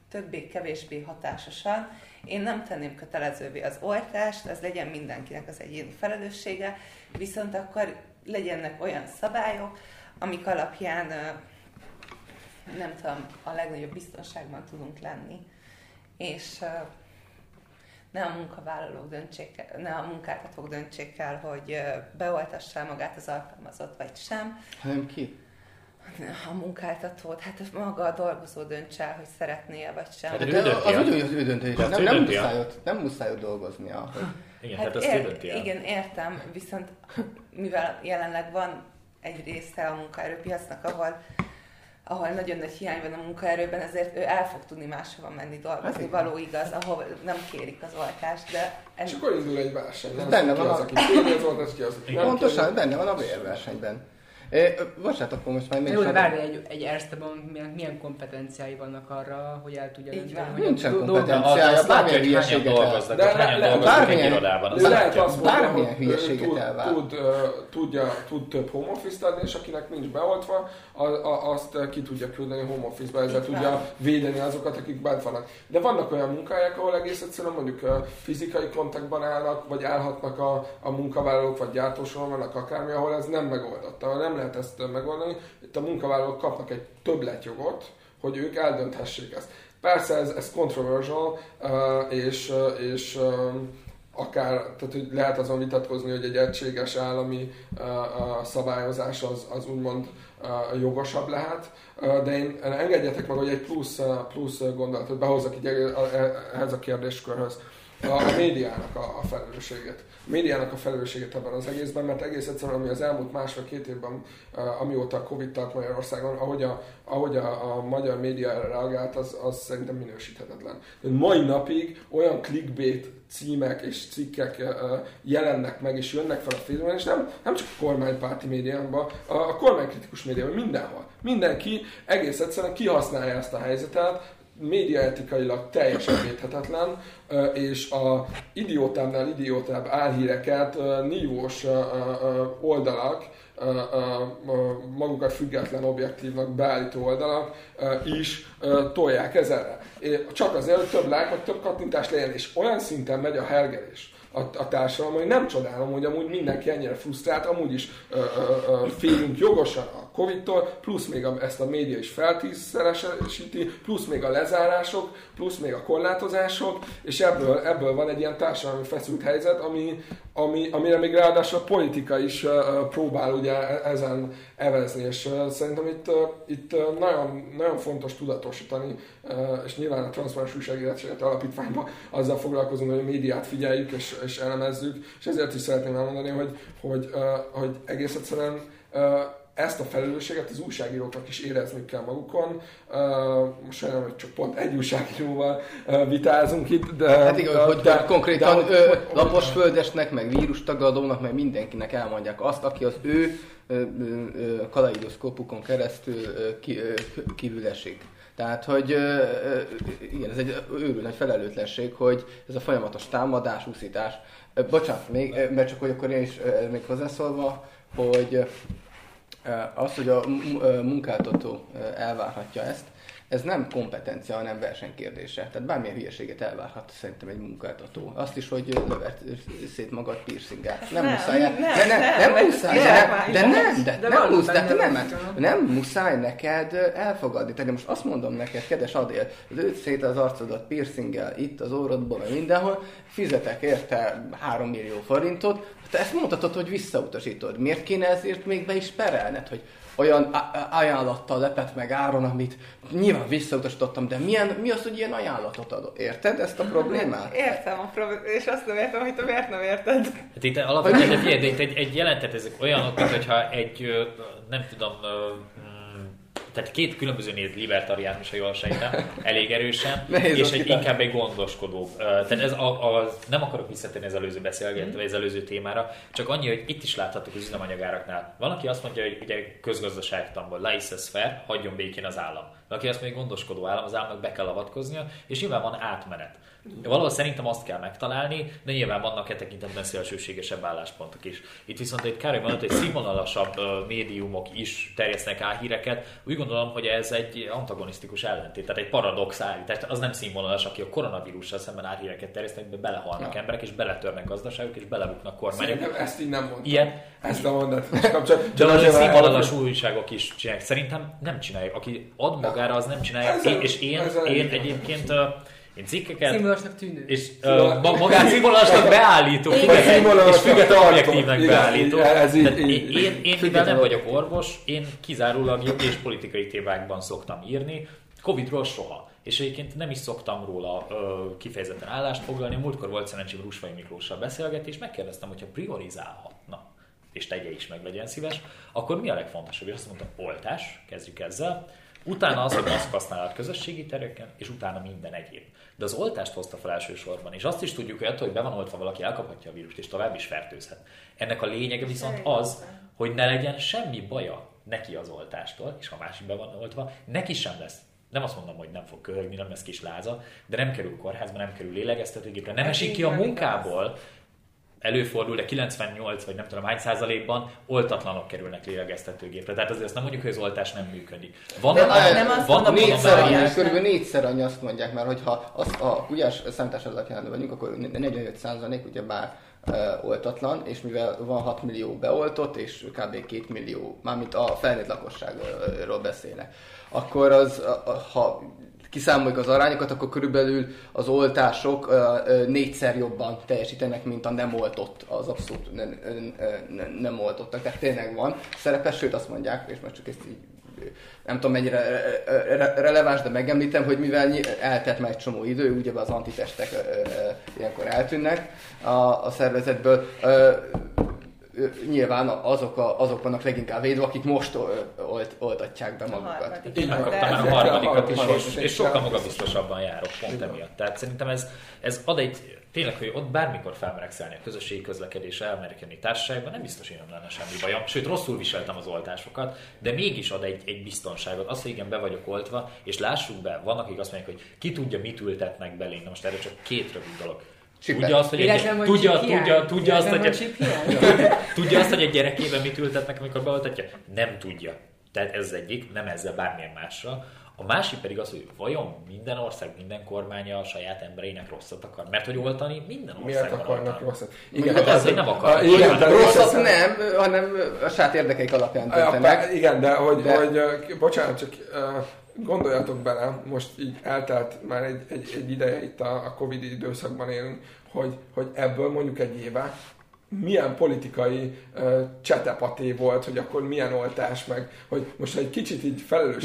többé-kevésbé hatásosan. Én nem tenném kötelezővé az oltást, az legyen mindenkinek az egyéni felelőssége, viszont akkor legyenek olyan szabályok, amik alapján nem tudom, a legnagyobb biztonságban tudunk lenni. És ne a munkavállalók döntsék el, ne a munkáltatók döntsék el, hogy beoltassa magát az alkalmazott, vagy sem. Hanem ki? a munkáltatót, hát maga a dolgozó döntse el, hogy szeretné-e vagy sem. Hát, hát az úgy, hogy az ő döntés. Hát nem, nem, muszáj ott, nem muszáj ott dolgoznia. Igen, hát, hát azt ér- Igen, értem, viszont mivel jelenleg van egy része a munkaerőpiacnak, ahol ahol nagyon nagy hiány van a munkaerőben, ezért ő el fog tudni máshova menni dolgozni, hát, való igaz, ahol nem kérik az oltást, de... Ez... És akkor indul egy verseny, nem benne van az, aki kéri az oltást, ki az, aki Pontosan, benne van a vérversenyben. Bocsánat, akkor most már még Jó, várj, egy, egy Erzteben milyen, milyen kompetenciái vannak arra, hogy el tudja dönteni, hogy nincsen kompetenciája, bármilyen hülyeséget elvált. Bármilyen, bármilyen hülyeséget elvált. Tud, tudja, tud több home office adni, és akinek nincs beoltva, azt ki tudja küldeni home office-ba, ezzel tudja védeni azokat, akik bent vannak. De vannak olyan munkahelyek, ahol egész egyszerűen mondjuk fizikai kontaktban állnak, vagy állhatnak a, a munkavállalók, vagy gyártósoron vannak akármi, ahol ez nem megoldott, ahol nem lehet ezt megoldani. Itt a munkavállalók kapnak egy többletjogot, hogy ők eldönthessék ezt. Persze ez, ez controversial, és, és akár, tehát hogy lehet azon vitatkozni, hogy egy egységes állami szabályozás az, az úgymond jogosabb lehet, de én engedjetek meg, hogy egy plusz, plusz gondolatot behozzak így ehhez a kérdéskörhöz. A médiának a, a felelősséget médiának a felelősséget ebben az egészben, mert egész egyszerűen, ami az elmúlt másfél-két évben, amióta a Covid tart Magyarországon, ahogy a, ahogy a, a magyar média reagált, az, az szerintem minősíthetetlen. De mai napig olyan clickbait címek és cikkek jelennek meg és jönnek fel a Facebookon, és nem, nem csak a kormánypárti médiában, a, a kormánykritikus médiában, mindenhol. Mindenki egész egyszerűen kihasználja ezt a helyzetet, médiaetikailag teljesen védhetetlen, és a idiótábbnál idiótább álhíreket nívós oldalak, magukat független objektívnak beállító oldalak is tolják ezzel. Csak azért, hogy több like, vagy több kattintás legyen, és olyan szinten megy a hergelés a, a társadalom, hogy nem csodálom, hogy amúgy mindenki ennyire frusztrált, amúgy is ö, ö, ö, félünk jogosan a Covid-tól, plusz még a, ezt a média is feltízszeresíti, plusz még a lezárások, plusz még a korlátozások, és ebből, ebből van egy ilyen társadalmi feszült helyzet, ami, ami, amire még ráadásul a politika is uh, próbál ugye e, ezen evezni, és uh, szerintem itt, uh, itt nagyon, nagyon fontos tudatosítani, uh, és nyilván a Transzparens Újságírásáért Alapítványban azzal foglalkozunk, hogy a médiát figyeljük és, és elemezzük, és ezért is szeretném elmondani, hogy, hogy, uh, hogy egész egyszerűen uh, ezt a felelősséget az újságíróknak is érezni kell magukon. most sajnálom, hogy csak pont egy újságíróval vitázunk itt, de... Hát igen, de, hogy de, konkrétan de, ö, laposföldesnek, meg vírustagadónak, meg mindenkinek elmondják azt, aki az ő kaleidoszkópukon keresztül kívül esik. Tehát, hogy igen, ez egy őrül nagy felelőtlenség, hogy ez a folyamatos támadás, úszítás. Bocsánat, még, mert csak hogy akkor én is még hozzászólva, hogy az, hogy a munkáltató elvárhatja ezt, ez nem kompetencia, hanem versenykérdése. Tehát bármilyen hülyeséget elvárhat szerintem egy munkáltató. Azt is, hogy lövert szét magad piercinggel. Nem, nem muszáj. Nem, nem, nem, nem, nem muszáj. De, de nem, de, de nem, muszáj, de nem, nem muszáj neked elfogadni. Tehát most azt mondom neked, kedves Adél, lőd szét az arcodat piercinggel, itt az órodban, vagy mindenhol, fizetek érte 3 millió forintot, te ezt mondhatod, hogy visszautasítod. Miért kéne ezért még be is perelned, hogy olyan ajánlattal lepett meg áron, amit nyilván visszautasítottam, de milyen, mi az, hogy ilyen ajánlatot ad? Érted ezt a problémát? Értem a problémát, és azt nem értem, hogy te miért nem érted. Hát itt alapvetően egy, egy, egy jelentet ezek olyanok, mint hogyha egy, nem tudom, tehát két különböző néz libertariánus, ha jól sejtem, elég erősen, és egy, inkább egy gondoskodó. Tehát ez a, a, nem akarok visszatérni az előző beszélgetésre, vagy az előző témára, csak annyi, hogy itt is láthatók az üzemanyagáraknál. Van, aki azt mondja, hogy ugye közgazdaságtanból, laissez faire, hagyjon békén az állam. aki azt még gondoskodó állam, az államnak be kell avatkoznia, és nyilván van átmenet. Valahol szerintem azt kell megtalálni, de nyilván vannak e tekintetben szélsőségesebb álláspontok is. Itt viszont egy mondott, hogy színvonalasabb médiumok is terjesztenek álhíreket. Úgy gondolom, hogy ez egy antagonisztikus ellentét, tehát egy paradox állítás. Az nem színvonalas, aki a koronavírussal szemben álhíreket terjesztenek, be belehalnak ja. emberek, és beletörnek gazdaságok, és belebuknak kormányok. Szerintem ezt így nem mondtam. Ilyen, ezt mondatot kapcsolatban. De az színvonalas újságok is csinálják. Szerintem nem csinálják. Aki ad magára, az nem csinálja. Én, és én, én egyébként én cikkeket... Színvonalasnak tűnő. És uh, magát színvonalasnak beállító, és független objektívnek beállító. Ez így, így, én, én mivel nem vagyok orvos, én kizárólag jogi és politikai témákban szoktam írni, Covidról soha. És egyébként nem is szoktam róla ö, kifejezetten állást foglalni. Múltkor volt szerencsém Rusvai Miklóssal beszélgetés, megkérdeztem, hogyha priorizálhatna, és tegye is meg, legyen szíves, akkor mi a legfontosabb? És azt mondta, oltás, kezdjük ezzel. Utána az, hogy maszk használat közösségi tereken, és utána minden egyéb. De az oltást hozta fel elsősorban, és azt is tudjuk, hogy attól, hogy be van oltva, valaki elkaphatja a vírust, és tovább is fertőzhet. Ennek a lényege viszont az, hogy ne legyen semmi baja neki az oltástól, és ha másik be van oltva, neki sem lesz nem azt mondom, hogy nem fog köhögni, nem lesz kis láza, de nem kerül kórházba, nem kerül lélegeztetőgépre, nem hát esik ki a munkából, előfordul, de 98 vagy nem tudom hány százalékban oltatlanok kerülnek lélegeztetőgépre. Tehát azért azt nem mondjuk, hogy az oltás nem működik. Van, de, a, nem azt van, mondom, négyszer annyi, körülbelül négyszer annyi azt mondják, mert hogyha azt a kutyás számítás alapján vagyunk, akkor 45 százalék ugye bár uh, oltatlan, és mivel van 6 millió beoltott, és kb. 2 millió, mármint a felnőtt lakosságról beszélnek, akkor az, ha kiszámoljuk az arányokat, akkor körülbelül az oltások négyszer jobban teljesítenek, mint a nem oltott, az abszolút nem, oltottak. Tehát tényleg van szerepes, sőt azt mondják, és most csak ezt így nem tudom mennyire releváns, de megemlítem, hogy mivel eltett meg egy csomó idő, ugye az antitestek ilyenkor eltűnnek a szervezetből, nyilván azok, a, azok vannak leginkább védve, akik most olt, oltatják be magukat. Én megkaptam már a harmadikat is, és, és sokkal magabiztosabban járok pont emiatt. Tehát szerintem ez, ez ad egy, tényleg, hogy ott bármikor felmerek szállni a közösségi közlekedésre, elmerek jönni társaságban, nem biztos, hogy nem lenne semmi bajom. Sőt, rosszul viseltem az oltásokat, de mégis ad egy, egy biztonságot. Az, hogy igen, be vagyok oltva, és lássuk be, vannak, akik azt mondják, hogy ki tudja, mit ültetnek belé. Na most erre csak két rövid dolog Tudja azt, hogy egy, tudja, tudja, tudja, azt, hogy egy, tudja azt, hogy egy gyerekében mit ültetnek, amikor beoltatja? Nem tudja. Tehát ez az egyik, nem ezzel bármilyen másra. A másik pedig az, hogy vajon minden ország, minden kormánya a saját embereinek rosszat akar. Mert hogy oltani minden ország Miért akarnak oltani. rosszat? Igen, hát az, hogy nem akarnak. Igen, de rosszat nem, hanem a saját érdekeik alapján döntenek. Igen, de hogy, de... hogy bocsánat, csak gondoljatok bele, most így eltelt már egy, egy, egy ideje itt a, a Covid időszakban élünk, hogy, hogy ebből mondjuk egy éve milyen politikai uh, csetepaté volt, hogy akkor milyen oltás, meg hogy most egy kicsit így felelős.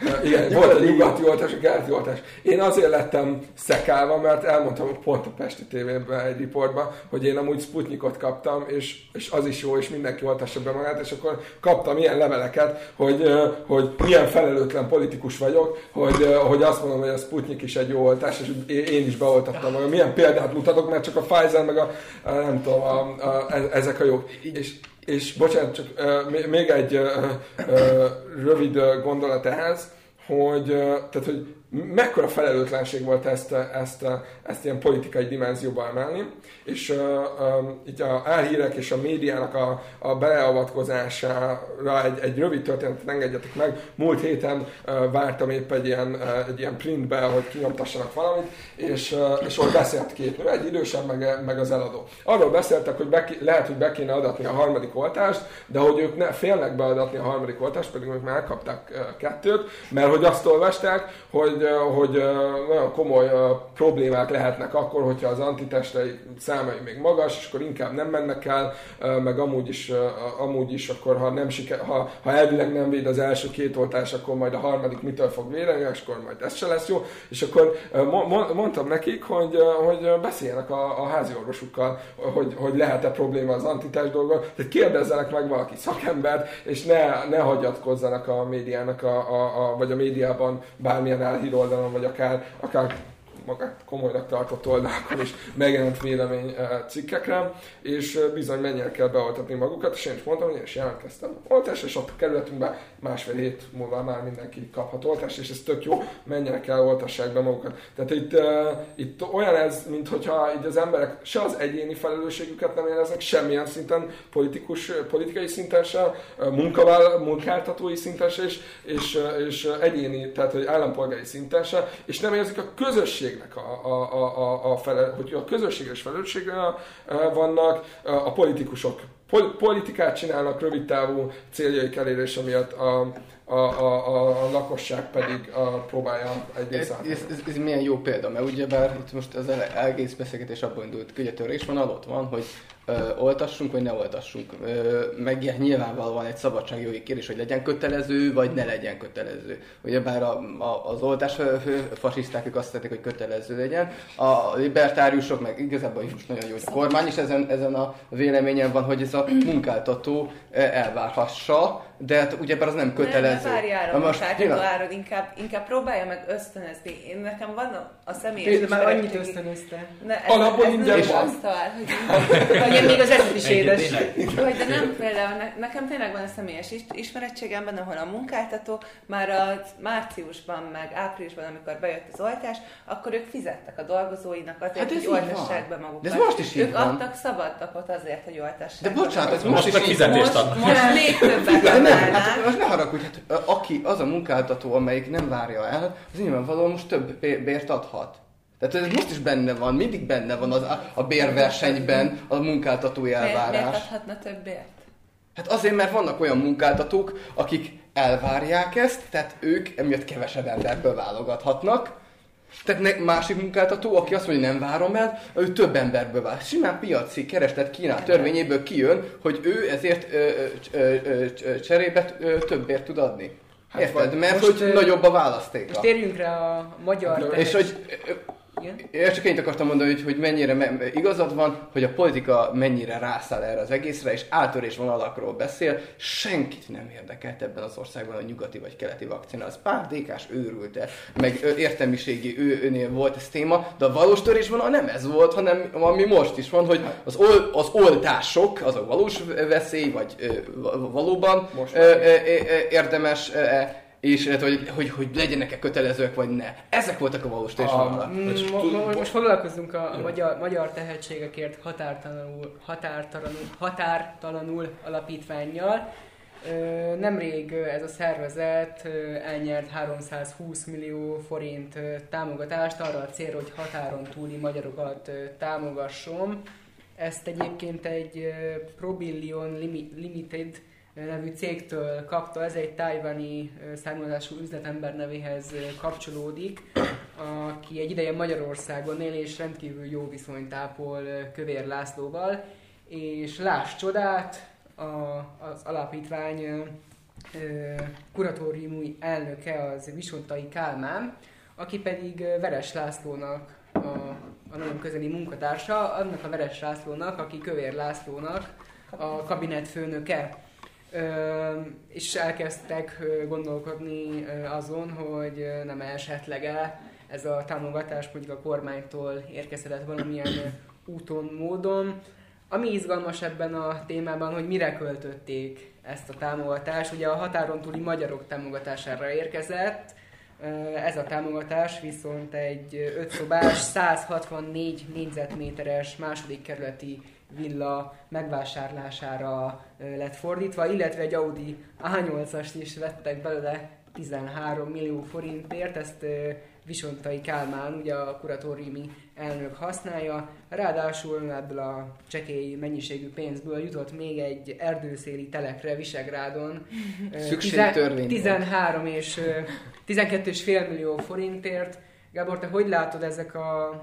Igen, volt a nyugati oltás, a keleti oltás. Én azért lettem szekálva, mert elmondtam pont a Pesti tévében egy riportban, hogy én amúgy Sputnikot kaptam, és, és az is jó, és mindenki oltassa be magát, és akkor kaptam ilyen leveleket, hogy, hogy milyen felelőtlen politikus vagyok, hogy, hogy azt mondom, hogy a Sputnik is egy jó oltás, és én is beoltattam magam. Milyen példát mutatok, mert csak a Pfizer, meg a, nem tudom, a, a, a, ezek a jók. És és bocsánat, csak még egy rövid gondolat ehhez, hogy, tehát, hogy mekkora felelőtlenség volt ezt, ezt, ezt ilyen politikai dimenzióba emelni, és itt a álhírek és a médiának a, a beavatkozására egy, egy rövid történetet engedjetek meg. Múlt héten uh, vártam épp egy ilyen, egy ilyen printbe, hogy kinyomtassanak valamit, és, és ott beszélt két nő, egy idősebb, meg, meg az eladó. Arról beszéltek, hogy be, lehet, hogy be kéne adatni a harmadik oltást, de hogy ők ne, félnek beadatni a harmadik oltást, pedig ők már elkapták kettőt, mert hogy azt olvasták, hogy hogy, hogy nagyon komoly problémák lehetnek akkor, hogyha az antitestei számai még magas, és akkor inkább nem mennek el, meg amúgy is, amúgy is akkor ha, nem siker, ha, ha elvileg nem véd az első két oltás, akkor majd a harmadik mitől fog védeni, és akkor majd ez se lesz jó. És akkor mondtam nekik, hogy, hogy beszéljenek a, a házi orvosukkal, hogy, hogy lehet-e probléma az antitest dolga. Tehát kérdezzenek meg valaki szakembert, és ne, ne hagyatkozzanak a médiának, a, a, a, vagy a médiában bármilyen elhíró oldalon, vagy akár, akár magát komolynak tartott oldalakon is megjelent vélemény cikkekre, és bizony mennyire kell beoltatni magukat, és én is mondtam, hogy én is jelentkeztem oltásra, és ott a kerületünkben másfél hét múlva már mindenki kaphat oltást, és ez tök jó, menjenek el, oltassák be magukat. Tehát itt, itt olyan ez, mintha így az emberek se az egyéni felelősségüket nem éreznek, semmilyen szinten, politikus, politikai szinten se, munkavál, munkáltatói szinten se, és, és, és egyéni, tehát hogy állampolgári szinten se, és nem érzik a közösségnek a, a, a, a, fele, hogy a közösséges felelősséggel vannak a politikusok. Politikát csinálnak rövid távú céljaik elérése miatt, a, a, a, a, a lakosság pedig a, próbálja egy ez, ez, ez, ez, milyen jó példa, mert ugyebár itt most az egész beszélgetés abban indult, hogy a törés van, ott van, hogy ö, oltassunk, vagy ne oltassunk. Ö, meg nyilvánvalóan egy szabadságjogi kérdés, hogy legyen kötelező, vagy ne legyen kötelező. Ugyebár a, a, az oltás fasiszták ők azt szeretik, hogy kötelező legyen. A libertáriusok meg igazából is most nagyon jó, hogy a kormány is ezen, ezen a véleményen van, hogy ez a munkáltató elvárhassa, de hát ugyebár az nem kötelező. Nem, ne most, áron, inkább, inkább próbálja meg ösztönözni. Én nekem van a személyes... De már annyit ösztönözte. Ne, ez, Alapból ez ingyen van. Asztal, hogy, hogy még az eset is édes. Hogy de nem, például ne, nekem tényleg van a személyes ismerettségemben, ahol a munkáltató már a márciusban, meg áprilisban, amikor bejött az oltás, akkor ők fizettek a dolgozóinak azért, hát hogy oltassák be magukat. De ez most is Ők adtak szabad napot azért, hogy oltassák. De bocsánat, ez most, most is fizetést adnak. Most még többet nem, hát most ne haragudj, hát aki az a munkáltató, amelyik nem várja el, az nyilvánvalóan most több bért adhat. Tehát ez most is benne van, mindig benne van az, a bérversenyben a munkáltatói elvárás. Miért, miért adhatna több bért? Hát azért, mert vannak olyan munkáltatók, akik elvárják ezt, tehát ők emiatt kevesebb emberből válogathatnak, tehát ne, másik munkáltató, aki azt mondja, hogy nem várom el, ő több emberből vár. Simán piaci kereslet Kínál törvényéből kijön, hogy ő ezért ö, ö, ö, ö, cserébe ö, többért tud adni. Hát Érted? Mert most, hogy nagyobb a választék. Most térjünk rá a magyar... És hogy igen? Én csak én akartam mondani, hogy, hogy mennyire me- igazad van, hogy a politika mennyire rászáll erre az egészre, és átörés vonalakról beszél. Senkit nem érdekelt ebben az országban a nyugati vagy keleti vakcina. Az pár dékás őrülte, meg értelmiségi ő, őnél volt ez téma, de a valós törés vonal nem ez volt, hanem ami most is van, hogy az, ol, az oltások, az a valós veszély, vagy ö, valóban most ö, ö, érdemes és hát, hogy, hogy, hogy legyenek-e kötelezőek, vagy ne. Ezek voltak a valós térségvonalak. Mm, most foglalkozunk a, a magyar, magyar tehetségekért határtalanul, határtalanul, határtalanul alapítványjal. Nemrég ez a szervezet elnyert 320 millió forint támogatást arra a célra, hogy határon túli magyarokat támogasson. Ezt egyébként egy Probillion Limited nevű cégtől kapta, ez egy tájvani származású üzletember nevéhez kapcsolódik, aki egy ideje Magyarországon él és rendkívül jó viszonyt ápol Kövér Lászlóval, és láss csodát, a, az alapítvány kuratóriumi elnöke az Visontai Kálmán, aki pedig Veres Lászlónak a, a nagyon közeli munkatársa, annak a Veres Lászlónak, aki Kövér Lászlónak a kabinetfőnöke és elkezdtek gondolkodni azon, hogy nem esetleg-e ez a támogatás mondjuk a kormánytól érkezhetett valamilyen úton, módon. Ami izgalmas ebben a témában, hogy mire költötték ezt a támogatást. Ugye a határon túli magyarok támogatására érkezett, ez a támogatás viszont egy 5 szobás, 164 négyzetméteres második kerületi villa megvásárlására lett fordítva, illetve egy Audi A8-ast is vettek belőle 13 millió forintért, ezt Visontai Kálmán, ugye a kuratóriumi elnök használja. Ráadásul ebből a csekély mennyiségű pénzből jutott még egy erdőszéli telekre Visegrádon. Szükségtörvény 13 és 12,5 millió forintért. Gábor, te hogy látod ezek a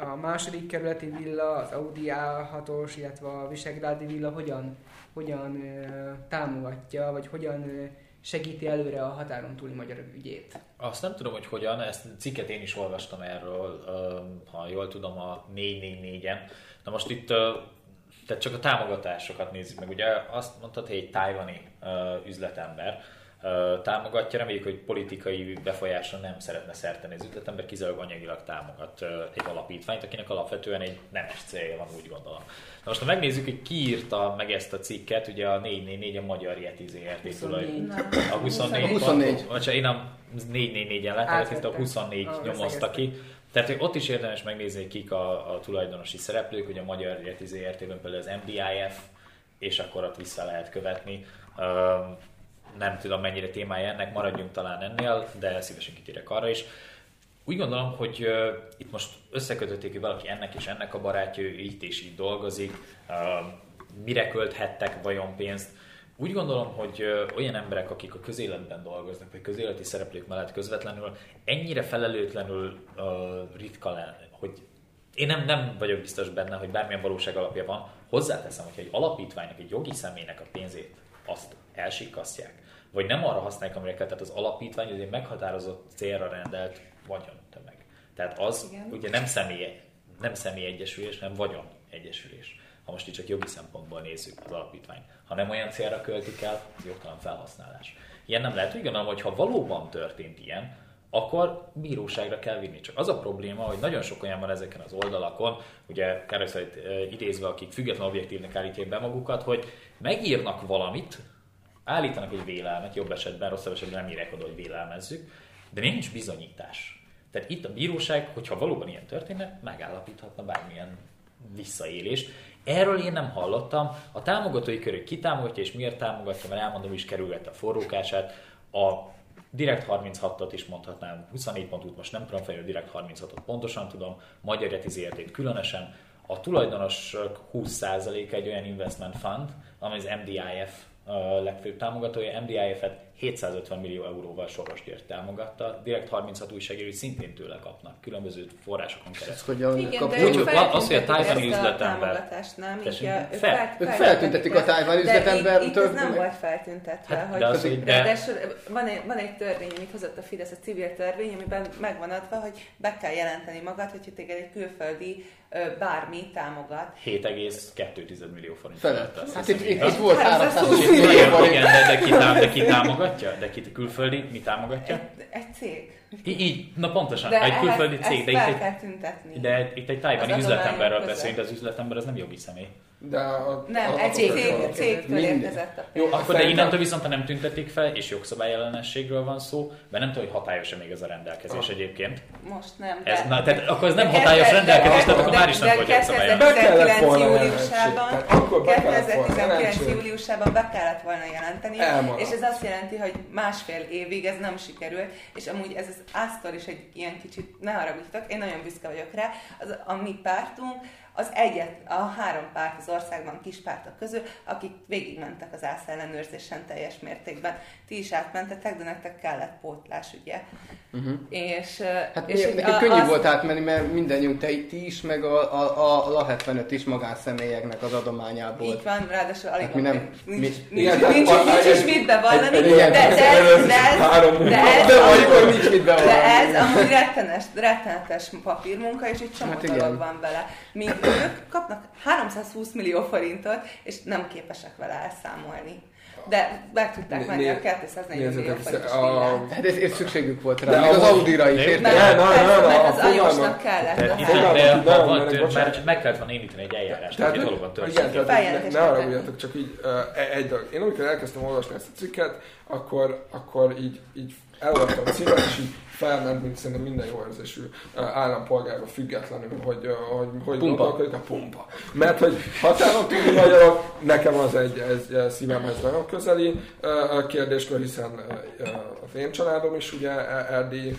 a második kerületi villa, az Audi A6-os, illetve a Visegrádi villa hogyan, hogyan uh, támogatja, vagy hogyan uh, segíti előre a határon túli magyar ügyét? Azt nem tudom, hogy hogyan, ezt cikket én is olvastam erről, ha jól tudom, a 444-en. Na most itt tehát csak a támogatásokat nézzük meg. Ugye azt mondtad, hogy egy tájvani üzletember, támogatja. Reméljük, hogy politikai befolyásra nem szeretne szerteni az üzletember, kizárólag anyagilag támogat egy alapítványt, akinek alapvetően egy nemes célja van, úgy gondolom. Na most, ha megnézzük, hogy ki írta meg ezt a cikket, ugye a 444 a Magyar Yeti ZRT tulaj. A 24. A 24. Vagy én a 444-en láttam, itt a 24 ah, nyomozta ki. Tehát hogy ott is érdemes megnézni, kik a, a tulajdonosi szereplők, hogy a Magyar Yeti ZRT-ben például az MDIF, és akkor ott vissza lehet követni nem tudom mennyire témája ennek, maradjunk talán ennél, de szívesen kitérek arra is. Úgy gondolom, hogy uh, itt most összekötötték, hogy valaki ennek és ennek a barátja, ő így és így dolgozik, uh, mire költhettek vajon pénzt. Úgy gondolom, hogy uh, olyan emberek, akik a közéletben dolgoznak, vagy közéleti szereplők mellett közvetlenül, ennyire felelőtlenül uh, ritka lenne, hogy én nem, nem vagyok biztos benne, hogy bármilyen valóság alapja van. Hozzáteszem, hogy egy alapítványnak, egy jogi személynek a pénzét azt elsikasztják, vagy nem arra használják, amire kell, tehát az alapítvány az egy meghatározott célra rendelt vagyontömeg. Tehát az Igen. ugye nem személy, nem személy egyesülés, nem vagyon egyesülés. Ha most így csak jogi szempontból nézzük az alapítvány. Ha nem olyan célra költik el, az jogtalan felhasználás. Ilyen nem lehet. Úgy gondolom, hogy ha valóban történt ilyen, akkor bíróságra kell vinni. Csak az a probléma, hogy nagyon sok olyan van ezeken az oldalakon, ugye Károlyszait idézve, akik független objektívnek állítják be magukat, hogy megírnak valamit, állítanak egy vélelmet, jobb esetben, rosszabb esetben nem írják oda, hogy vélelmezzük, de nincs bizonyítás. Tehát itt a bíróság, hogyha valóban ilyen történne, megállapíthatna bármilyen visszaélést. Erről én nem hallottam. A támogatói körök ki támogatja és miért támogatja, mert elmondom is kerülgette a forrókását. A Direkt 36-ot is mondhatnám, 24 pontot most nem tudom fejlődni, Direkt 36-ot pontosan tudom, Magyar Etizértét különösen. A tulajdonosok 20% egy olyan investment fund, ami az MDIF legfőbb támogatója, MDIF-et 750 millió euróval Soros György támogatta, direkt 36 újságírói szintén tőle kapnak, különböző forrásokon keresztül. Hogyan Igen, de ők az, hogy a tájvani üzletember... nem? Így, fel, fel, ők feltüntetik a tájvani üzletember... Itt, ez nem volt feltüntetve. Hát, hogy de az, hogy de... van, egy, van egy törvény, amit hozott a Fidesz, a civil törvény, amiben megvan adva, hogy be kell jelenteni magad, hogyha téged egy külföldi bármi támogat. 7,2 millió forint. Felett. Hát itt, itt, itt volt 320 millió forint. Igen, de, de, ki, de ki támogatja? De ki külföldi, mi támogatja? Egy, egy cég. Í- így, na pontosan, de egy külföldi cég. De itt egy, tüntetni. de itt egy tájvani üzletemberről beszélünk, de az üzletember az nem jogi személy. De a, nem, a, egy cég, cég, cégtől érkezett a pénz. Jó, akkor de innentől viszont, ha nem tüntetik fel, és jogszabályellenességről van szó, mert nem tudom, hogy hatályos-e még ez a rendelkezés ah. egyébként. Most nem. Ez, na, tehát akkor ez nem de hatályos rendelkezés, tehát akkor már is nem volt jogszabályellenes. 2019 júliusában be kellett volna jelenteni, és ez azt jelenti, hogy másfél évig ez nem sikerült, és amúgy ez az Astor is egy ilyen kicsit, ne haragudjatok, én nagyon büszke vagyok rá, az, a mi pártunk, az egyet, a három párt az országban kis pártok közül, akik végigmentek az ász ellenőrzésen teljes mértékben. Ti is átmentetek, de nektek kellett pótlás, ugye? Uh-huh. És, hát és nekünk könnyű az... volt átmenni, mert mindenjünk te ti is, meg a, a, a LA 75 is magánszemélyeknek az adományából. Így van, ráadásul alig hát mi nem, nincs, mi, nincs, igen, nincs, nincs, nincs, is mit bevallani, de, de, de, de, ez, de, ez, de, nincs mit bevallani. De ez amúgy rettenes, rettenetes papírmunka, és egy csomó hát dolog van vele. Míg ők kapnak 320 millió forintot, és nem képesek vele elszámolni de meg tudták menni a 240 millió a... Hát szükségük volt rá, még az Audi-ra is, érted? Nem, nem, nem, nem, az anyósnak kellett. Már meg kellett volna indítani egy eljárást, tehát egy valóban történt. Ne arra ugyatok, csak így egy dolog. Én amikor elkezdtem olvasni ezt a cikket, akkor, akkor így, így elolvastam a címet, és így felment, mint szerintem minden jó érzésű állampolgárba függetlenül, hogy hogy, hogy gondolkodik a pumpa. Mert hogy határon túli magyarok, nekem az egy ez szívemhez nagyon közeli kérdéskör, hiszen az én családom is ugye Erdély,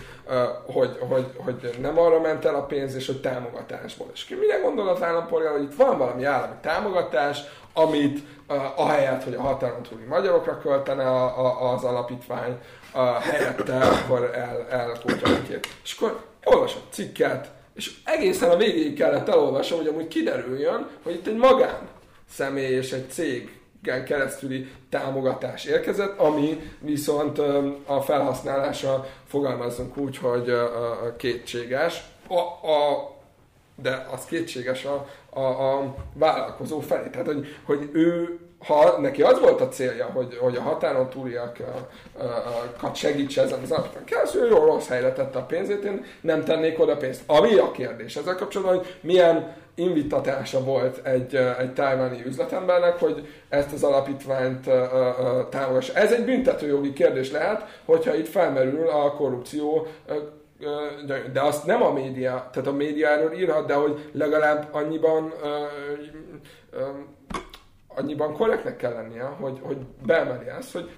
hogy, hogy, hogy nem arra ment el a pénz, és hogy támogatásból. És ki mire gondol az állampolgár, hogy itt van valami állami támogatás, amit ahelyett, hogy a határon túli magyarokra költene a, a, az alapítvány, a helyette akkor el, elkótyolhatják. És akkor olvas a cikket, és egészen a végéig kellett elolvasom, hogy amúgy kiderüljön, hogy itt egy magán személy és egy cég keresztüli támogatás érkezett, ami viszont a felhasználása fogalmazunk úgy, hogy kétséges. A, a de az kétséges a, a, a vállalkozó felé. Tehát, hogy, hogy ő ha neki az volt a célja, hogy, hogy a határon túliakat segítse ezen az alapon keresztül, jó rossz helyre tette a pénzét, én nem tennék oda pénzt. Ami a kérdés ezzel kapcsolatban, hogy milyen invitatása volt egy, egy tájváni üzletembernek, hogy ezt az alapítványt támogassa. Ez egy büntetőjogi kérdés lehet, hogyha itt felmerül a korrupció de azt nem a média, tehát a média erről írhat, de hogy legalább annyiban annyiban korrektnek kell lennie, hogy, hogy beemeli ezt, hogy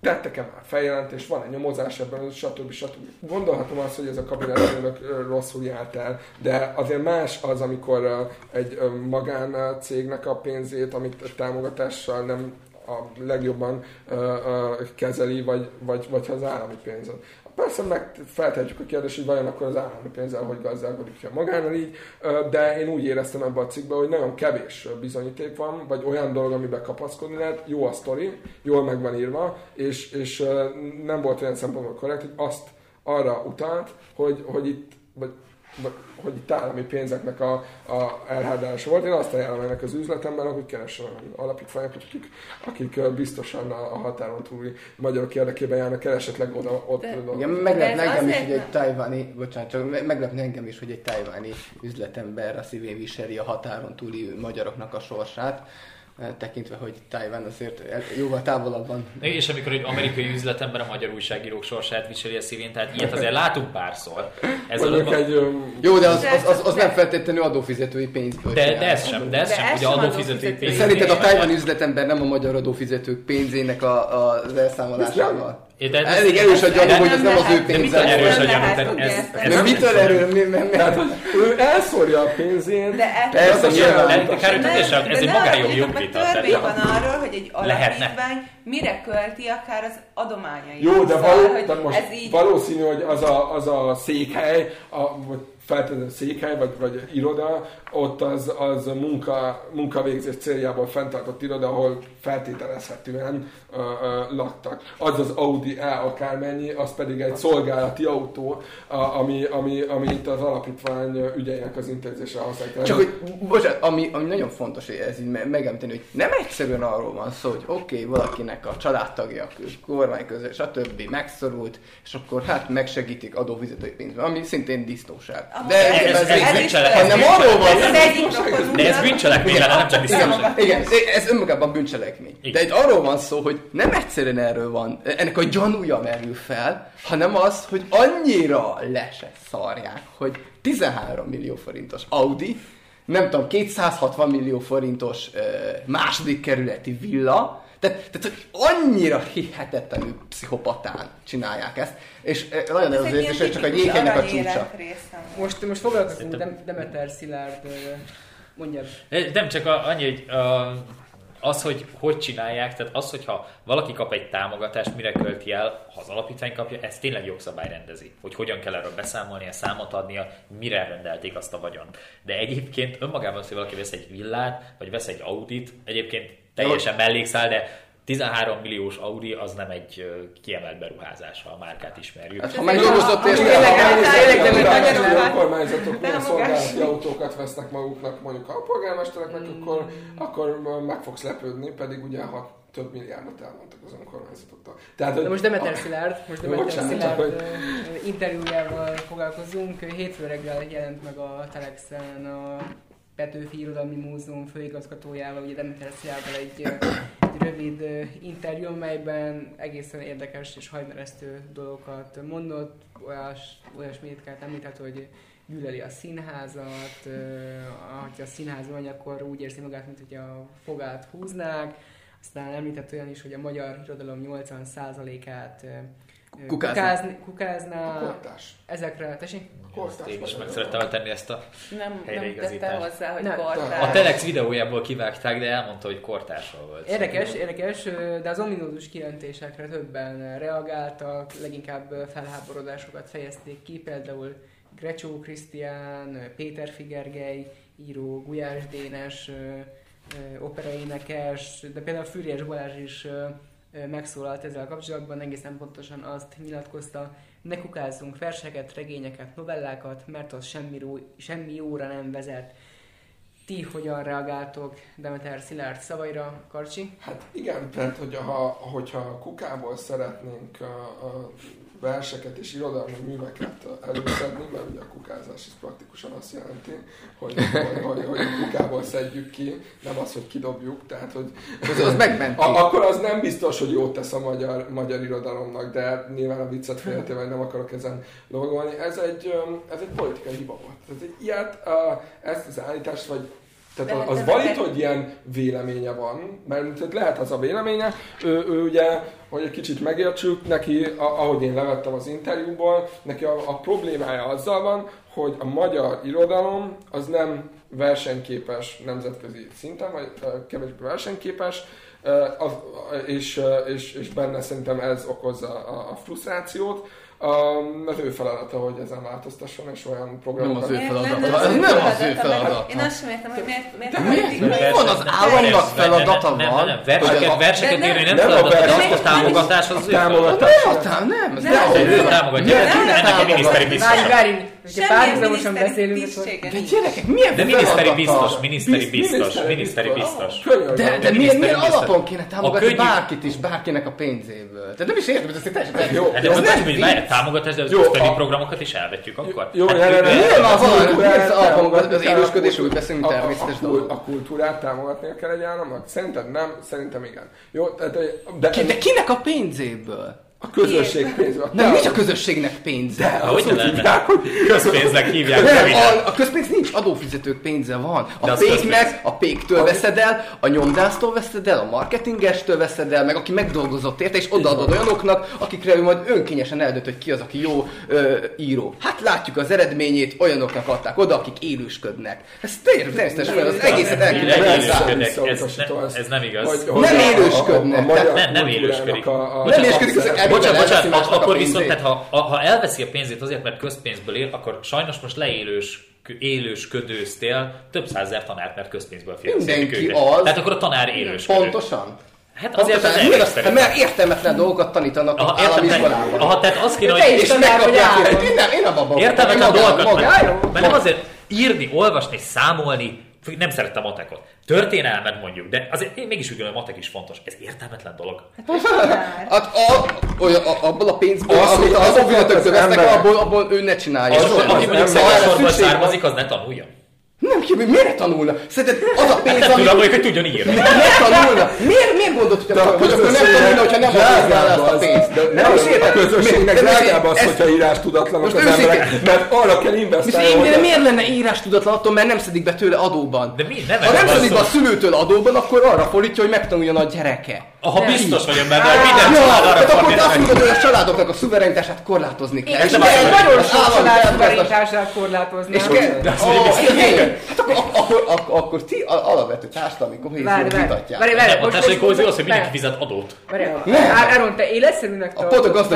tettek-e már feljelentést, van egy nyomozás ebben, stb. stb. Gondolhatom azt, hogy ez a kabinetőnök rosszul járt el, de azért más az, amikor egy magáncégnek a pénzét, amit támogatással nem a legjobban kezeli, vagy, vagy, vagy az állami pénzet. Persze meg feltehetjük a kérdést, hogy vajon akkor az állami pénzzel hogy gazdálkodik ki a magánál így, de én úgy éreztem ebbe a cikkbe, hogy nagyon kevés bizonyíték van, vagy olyan dolog, amiben kapaszkodni lehet, jó a sztori, jól meg van írva, és, és nem volt olyan szempontból korrekt, hogy azt arra utalt, hogy, hogy itt, vagy hogy itt állami pénzeknek a, a elhádása volt. Én azt ajánlom ennek az üzletemben, hogy keressen alapítványokat, akik, akik biztosan a, a határon túli magyarok érdekében járnak esetleg oda, ott de, igen, meglep engem is, hogy egy tájváni, bocsánat, csak meglepne engem is, hogy egy tájváni üzletember a szívén viseli a határon túli magyaroknak a sorsát tekintve, hogy Taiwan azért jóval távolabb van. És amikor egy amerikai üzletember a magyar újságírók sorsát viseli a szívén, tehát ilyet azért látunk párszor. Ez a... egy, um... Jó, de az, az, az, az nem feltétlenül adófizetői pénzből De, de ez sem, de ez de sem, hogy adófizetői pénz. Szerinted a Taiwan üzletember nem a magyar adófizetők pénzének a, a, az elszámolásával? De ez Elég erős a gyanú, hogy ez nem az ő pénze. Mitől erős a gyanú? Ez mitől erő? Ő elszórja a pénzét. De persze, nyilván. Ez egy magánjogi jogvita. Törvény van arról, hogy egy alapítvány mire költi akár az adományait. Jó, de, való, de most valószínű, hogy az a, az a székhely, a, feltétlenül székhely, vagy, vagy iroda, ott az, az munka, munkavégzés céljából fenntartott iroda, ahol feltételezhetően ö, ö, laktak. Az az Audi E akármennyi, az pedig egy szolgálati autó, a, ami, ami, ami itt az alapítvány ügyeinek az intézésre használják. Csak hogy, bocsánat, ami, ami nagyon fontos, hogy ez így megemlíteni, hogy nem egyszerűen arról van szó, hogy oké, okay, valakinek a családtagja, kormány közül, stb. megszorult, és akkor hát megsegítik adófizetői pénzben, ami szintén disznóság. De ez, ez, ez, nem arról van de ez bűncselekmény lenne, nem csak Igen, igen, ez önmagában bűncselekmény. De itt arról van szó, hogy nem egyszerűen erről van, ennek a gyanúja merül fel, hanem az, hogy annyira le se szarják, hogy 13 millió forintos Audi, nem tudom, 260 millió forintos uh, második kerületi villa, tehát, tehát hogy annyira hihetetlenül pszichopatán csinálják ezt, és nagyon ez az érzés, hogy csak a jéghenynek a csúcsa. Most, most foglalkozunk Demeter Szilárd Mondjad. Nem csak a, annyi, hogy a, az, hogy hogy csinálják, tehát az, hogyha valaki kap egy támogatást, mire költi el, ha az alapítvány kapja, ez tényleg jogszabály rendezi, hogy hogyan kell erről beszámolni, a számot adnia, mire rendelték azt a vagyont. De egyébként önmagában, hogy valaki vesz egy villát, vagy vesz egy Audit, egyébként teljesen mellékszál, de 13 milliós Audi az nem egy kiemelt beruházás, ha a márkát ismerjük. Hát, ha megdolgozott és a önkormányzatok milyen szolgálati autókat vesznek maguknak, mondjuk a polgármestereknek, hmm. akkor, akkor meg fogsz lepődni, pedig ugye ha több milliárdot elmondtak az önkormányzatoktól. Tehát, De most Demeter Szilárd, most Demeter Szilárd hogy... interjújával foglalkozunk. Hétfő reggel jelent meg a Telexen a Petőfi Irodalmi Múzeum főigazgatójával, ugye Demeter egy, egy rövid interjú, melyben egészen érdekes és hajmeresztő dolgokat mondott, olyas, olyasmit kell említett, hogy gyűlöli a színházat, ha a színház van, akkor úgy érzi magát, mint hogy a fogát húznák, aztán említett olyan is, hogy a magyar irodalom 80%-át kukázni, kukázna kortás. ezekre, tessék? Kortás. Én is meg szerettem tenni ezt a nem, nem tette hozzá, hogy nem. kortás. A Telex videójából kivágták, de elmondta, hogy kortásról volt. Érdekes, szóval. érdekes, de az ominózus kijelentésekre többen reagáltak, leginkább felháborodásokat fejezték ki, például Grecsó Krisztián, Péter Figergely, író, Gulyás Dénes, operaénekes, de például Fűrjes Balázs is megszólalt ezzel kapcsolatban, egészen pontosan azt nyilatkozta Ne kukázzunk verseket, regényeket, novellákat, mert az semmi, ró, semmi jóra nem vezet. Ti hogyan reagáltok Demeter Szilárd szavaira, Karcsi? Hát igen, tehát hogyha, hogyha kukából szeretnénk a, a verseket és irodalmi műveket előszedni, mert ugye a kukázás is praktikusan azt jelenti, hogy, hogy, hogy, hogy a kukából szedjük ki, nem az, hogy kidobjuk, tehát hogy az, az megmenti. A, akkor az nem biztos, hogy jót tesz a magyar, magyar irodalomnak, de nyilván a viccet félretéve nem akarok ezen lovagolni. Ez egy, ez egy politikai hiba volt. Tehát egy ilyet, ezt az állítást, vagy tehát az, valid, hogy ilyen véleménye van, mert lehet az a véleménye, ő, ő ugye, hogy egy kicsit megértsük, neki, ahogy én levettem az interjúból, neki a, a problémája azzal van, hogy a magyar irodalom az nem versenyképes nemzetközi szinten, vagy kevésbé versenyképes, és, és, és benne szerintem ez okozza a, a frusztrációt, Um, az ő feladata, hogy ezen változtasson, és olyan programokat... Nem az ő feladata. Ez nem az ő feladata. Én azt sem értem, hogy miért... miért de miért? Mi van az államnak feladata van? Nem, nem, verseket, verseket érni nem feladata, de a támogatás az ő feladata. Nem, nem, nem. Ő támogatja. Ennek a miniszteri biztos. Hogyha párhuzamosan beszélünk, De gyerekek, milyen De miniszteri biztos, miniszteri biztos, miniszteri biztos. De, de miért, miért alapon kéne támogatni bárkit is, bárkinek a pénzéből? De nem is értem, hogy ez teljesen jó. De most nem, hogy támogatás, de az ösztöni programokat is elvetjük akkor. Jó, nyilván az az élősködés, úgy beszélünk természetes. A kultúrát támogatnia kell egy államnak? Szerinted nem, szerintem igen. Jó, de, de kinek a pénzéből? A közösség pénze. Nem, nincs a közösségnek pénze. De, hogy hívják, hogy közpénznek hívják. Nem, a, a közpénz nincs, adófizetők pénze van. A péknek, a péktől veszed el, a nyomdásztól veszed el, a marketingestől veszed el, meg aki megdolgozott érte, és odaadod olyanoknak, akikre ő majd önkényesen eldönt, hogy ki az, aki jó ö, író. Hát látjuk az eredményét, olyanoknak adták oda, akik élősködnek. Ez természetesen az egészet el Ez nem igaz. Nem élősködnek. Nem, nem élősködik. Nem élősködik, bocsánat, bocsánat, akkor viszont, tehát ha, ha elveszi a pénzét azért, mert közpénzből él, akkor sajnos most leélős élősködőztél több százezer tanárt, mert közpénzből finanszírozik őket. Az... Tehát akkor a tanár élős. Pontosan. Hát azért az miért, hát mert értelmetlen dolgokat tanítanak aha, az állami iskolában. Aha, tehát azt kéne, hogy... És megkapják, én nem, én abban Értelmetlen dolgokat. Mert nem azért írni, olvasni, számolni, nem szerettem a matekot. Történelmet mondjuk, de azért én mégis úgy gondolom, a matek is fontos. Ez értelmetlen dolog. Hát a, olyan, a, abból a pénzből, az, amit az, az, az, vesznek, abból, abból ő ne csinálja. Az, aki mondjuk szegénysorban származik, az ne tanulja. Nem ki, miért tanulna? Szerinted az a pénz, hát ami... tudom, hogy tudjon írni. Miért tanulna? Miért, miért gondolod, hogy, a, hogy akkor nem tanulna, hogyha nem adná azt a pénzt? De nem is értem. A közösségnek drágább az, hogyha írás tudatlanok az emberek, mert arra kell investálni. De miért lenne írás tudatlan attól, mert nem szedik be tőle adóban? De mi? Nem ha nem szedik be a szülőtől adóban, akkor arra fordítja, hogy megtanuljon a gyereke. Ha biztos vagyok benne, hogy minden család arra fordítja. Akkor azt mondod, hogy a családoknak a szuverenitását korlátozni kell. És nagyon sok család szuverenitását korlátozni. Hát akkor akkor, akkor, akkor ti alapvető társadalmi kohéziót vitatják. Várj, várj, most, a társadalmi kohézió az, hogy mindenki fizet adót. Várj, Áron, te életszerűnek tartod, azt,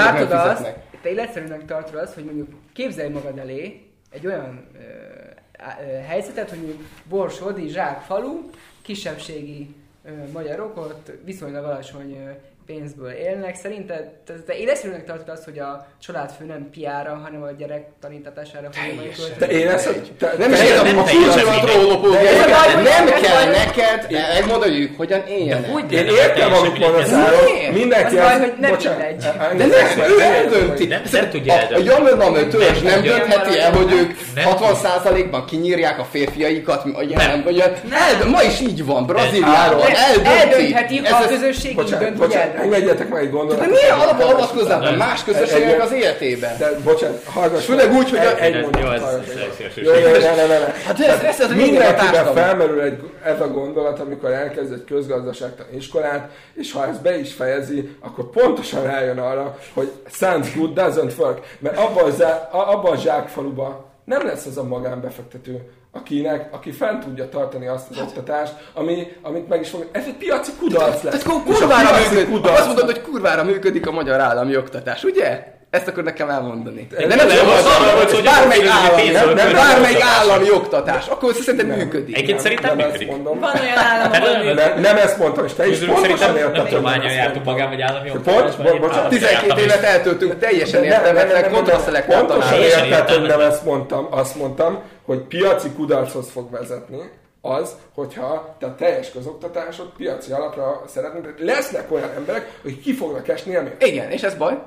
te életszerűnek tartod azt, hogy mondjuk képzelj magad elé egy olyan helyzetet, hogy mondjuk Borsodi, Zsák falu, kisebbségi magyarok ott viszonylag alacsony pénzből élnek. Szerinted te, te éleszülőnek tartod azt, hogy a családfő nem piára, hanem a gyerek tanítatására fogja Te én ezt, nem is értem, a Nem kell neked megmondani, hogy hogyan éljenek. Én értem, amit mondasz, Mindenki az, hogy nem mindegy. De nem, ő eldönti. Nem tudja. A Jönnöm törzs nem döntheti el, hogy ők 60%-ban kinyírják a férfiaikat, ma is így van, Brazíliáról, eldönti. a közösség így dönt, hogy Engedjetek meg egy gondolatot. De milyen alapon avatkoznál be más közösségek az életében? De bocsánat, hallgass. Főleg úgy, hogy egy mondat. Jó, jó, ne, ne, ne. Hát ez, ez, mindenkiben felmerül egy, ez a gondolat, amikor elkezd egy közgazdaságtan iskolát, és ha ez be is fejezi, akkor pontosan rájön arra, hogy sounds good, doesn't work. Mert abban a, abba a zsákfaluba nem lesz az a magánbefektető, akinek, aki fent tudja tartani azt az hát. oktatást, ami, amit meg is fog... Ez egy piaci kudarc lesz. Tehát kurvára működik. Kudarc. Azt mondod, hogy kurvára működik a magyar állami oktatás, ugye? Ezt akkor nekem elmondani. De nem, nem, nem az, hogy bármelyik állami, nem, nem, bármelyik állami oktatás, akkor ez szerintem működik. Egyébként szerintem működik. Van olyan állam, nem, nem ezt mondtam, és te is pontosan értetted. Nem tudományon jártunk magán, vagy állami oktatás. 12 évet eltöltünk teljesen értelmetlen kontraszelektál Pontosan értetted, nem ezt mondtam. Azt mondtam, hogy piaci kudarchoz fog vezetni az, hogyha te a teljes közoktatásod piaci alapra szeretnéd, lesznek olyan emberek, hogy ki fognak esni emiatt. Igen, és ez baj?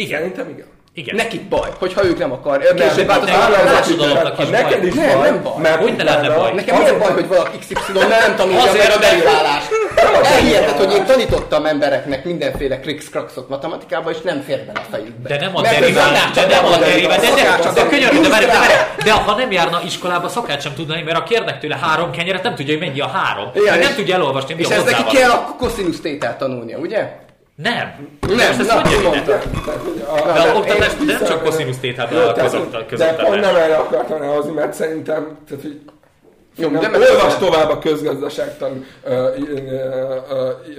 Igen. Szerintem igen. Igen. Nekik baj, hogyha ők nem akarják. Nem, később változtatnak a Neked is nem, baj. Nem baj. Mert hogy ne lenne baj? Nekem a baj, hogy valaki XY nem tanulja meg a deriválás. Elhihetett, hogy én tanítottam embereknek mindenféle krikszkrakszot matematikában, és nem fér bele a fejükbe. De nem a deriválás, de nem a deriválás, de, de, de, könyörű, de, de, de, de, ha nem járna iskolába, szakát sem tudna, mert a kérnek tőle három kenyeret, nem tudja, hogy mennyi a három. Nem tudja elolvasni, És ez neki kell a koszinusz tételt tanulnia, ugye? Nem. Nem, nem, nem, nem mondta. De a oktatás nem csak koszinusz tételben a közoktatás. De pont nem erre akartam elhozni, mert szerintem, tehát, hogy jó, de olvas tovább a közgazdaságtan. Uh, uh,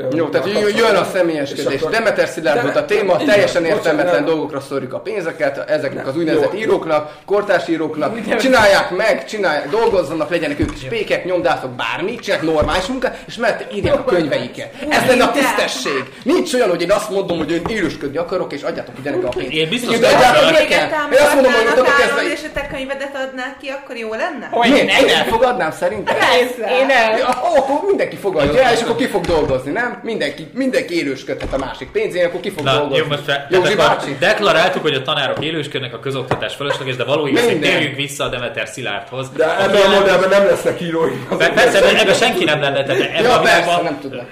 uh, Jó, tehát jön a személyeskedés. Demeter Szilárd volt a téma, de, teljesen értelmetlen dolgokra szórjuk a pénzeket, ezeknek az úgynevezett íróknak, kortárs íróknak. Csinálják meg, csinálják, dolgozzanak, legyenek ők is pékek, nyomdászok, bármi, csinálják normális munkát, és mert írják a könyveiket. Ez lenne a tisztesség. Nincs olyan, hogy én azt mondom, hogy én élősködni akarok, és adjátok ugyanek a pénzt. Én biztos, hogy én azt mondom, hogy és a te könyvedet adnák ki, akkor jó lenne? Hogy én elfogadnám nem, szerintem. Persze. Én el. Ja, akkor mindenki fogadja el, és akkor ki fog dolgozni, nem? Mindenki, mindenki élősködhet a másik pénzén, akkor ki fog Na, dolgozni. Jó, most Józsi bácsi. deklaráltuk, hogy a tanárok élősködnek, a közoktatás fölösleges, de valójában térjünk vissza a Demeter Szilárdhoz. De ebben a modellben nem lesznek írói. Persze, ebben senki nem lenne. Tehát ebben ja, persze, nem tudnak.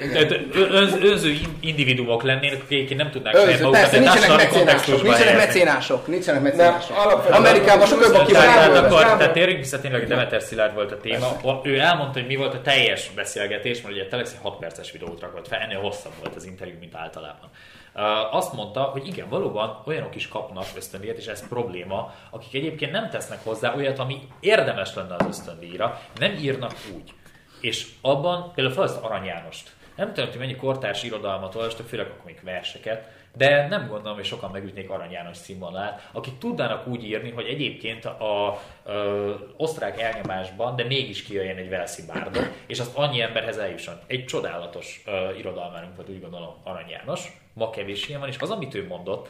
Önző individuumok lennének, akik nem tudnák saját magukat, társadalmi kontextusban Nincsenek mecénások, nincsenek mecénások. Amerikában sokkal jobb a Tehát térjünk vissza tényleg, Demeter Szilárd volt a téma ő elmondta, hogy mi volt a teljes beszélgetés, mert ugye Telex egy 6 perces videót rakott fel, ennél hosszabb volt az interjú, mint általában. Uh, azt mondta, hogy igen, valóban olyanok is kapnak ösztöndíjat, és ez probléma, akik egyébként nem tesznek hozzá olyat, ami érdemes lenne az ösztöndíjra, nem írnak úgy. És abban például fel az Arany Jánost. Nem tudom, hogy mennyi kortárs irodalmat olvastak, főleg akkor még verseket, de nem gondolom, hogy sokan megütnék Arany János színvonalát, akik tudnának úgy írni, hogy egyébként a ö, osztrák elnyomásban, de mégis kijöjjön egy Velszi bárdok, és azt annyi emberhez eljusson. Egy csodálatos ö, irodalmárunk volt, úgy gondolom, Arany János, ma kevés ilyen van, és az, amit ő mondott,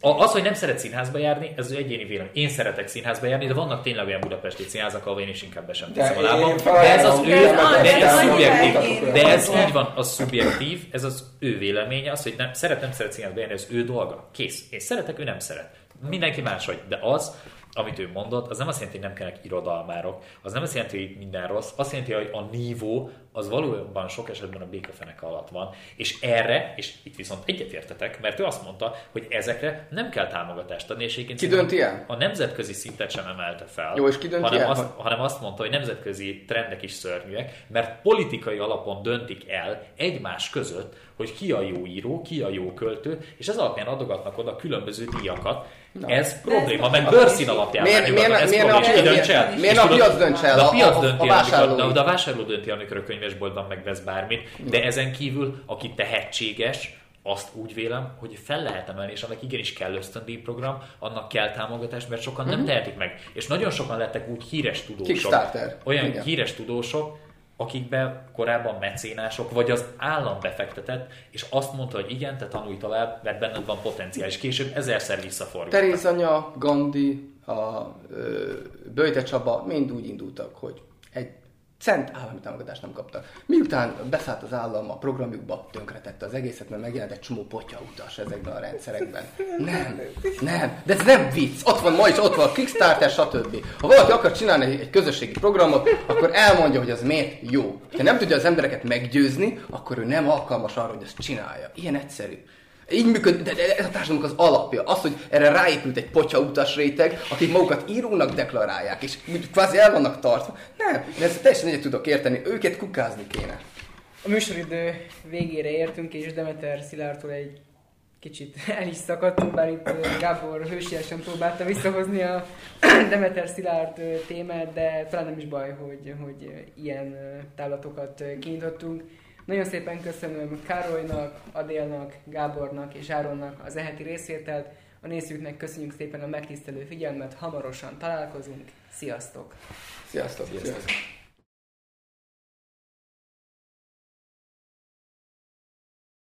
az, hogy nem szeret színházba járni, ez az egyéni vélemény. Én szeretek színházba járni, de vannak tényleg olyan budapesti színházak, ahol én is inkább be sem teszem a lábam. De ez az ő, de ez szubjektív. De ez így van, az szubjektív, ez az ő véleménye, az, hogy nem, szeret, nem szeret színházba járni, ez ő dolga. Kész. Én szeretek, ő nem szeret. Mindenki máshogy. De az, amit ő mondott, az nem azt jelenti, hogy nem kellnek irodalmárok, az nem azt jelenti, hogy minden rossz, azt jelenti, hogy a nívó az valójában sok esetben a békafenek alatt van. És erre, és itt viszont egyetértetek, mert ő azt mondta, hogy ezekre nem kell támogatást adni, és egyébként ki dönti el? A nemzetközi szintet sem emelte fel. Jó, és ki dönti hanem, el? Azt, hanem azt mondta, hogy nemzetközi trendek is szörnyűek, mert politikai alapon döntik el egymás között, hogy ki a jó író, ki a jó költő, és ez alapján adogatnak oda különböző díjakat. Na. Ez probléma, mert bőrszín alapján miért, miért, ez miért, probléma, miért, miért, miért a piac dönts el? A, piac dönti a, a, a, de a vásárló dönti, amikor a könyvesboltban megvesz bármit, de ezen kívül, aki tehetséges, azt úgy vélem, hogy fel lehet emelni, és annak igenis kell ösztöndíj program, annak kell támogatás, mert sokan mm-hmm. nem mhm. tehetik meg. És nagyon sokan lettek úgy híres tudósok, olyan Igen. híres tudósok, akikben korábban mecénások, vagy az állam befektetett, és azt mondta, hogy igen, te tanulj tovább, mert benned van potenciál, és később ezerszer visszafordult. Teréz anya, Gandhi, a Böjte Csaba mind úgy indultak, hogy cent állami támogatást nem kaptak. Miután beszállt az állam a programjukba, tönkretette az egészet, mert megjelent egy csomó potya utas ezekben a rendszerekben. Nem, nem, de ez nem vicc. Ott van ma is, ott van a Kickstarter, stb. Ha valaki akar csinálni egy közösségi programot, akkor elmondja, hogy az miért jó. Ha nem tudja az embereket meggyőzni, akkor ő nem alkalmas arra, hogy ezt csinálja. Ilyen egyszerű. Így működik, de ez a társadalomnak az alapja. Az, hogy erre ráépült egy potya utas réteg, akik magukat írónak deklarálják, és kvázi el vannak tartva. Nem, de ezt teljesen egyet tudok érteni, őket kukázni kéne. A műsoridő végére értünk, és Demeter Szilárdtól egy kicsit el is szakadtunk, bár itt Gábor hősiesen próbálta visszahozni a Demeter Szilárd témát, de talán nem is baj, hogy, hogy ilyen távlatokat kinyitottunk. Nagyon szépen köszönöm Károlynak, Adélnak, Gábornak és Áronnak az eheti részvételt. A nézőknek köszönjük szépen a megtisztelő figyelmet, hamarosan találkozunk. Sziasztok! Sziasztok! Sziasztok. Sziasztok.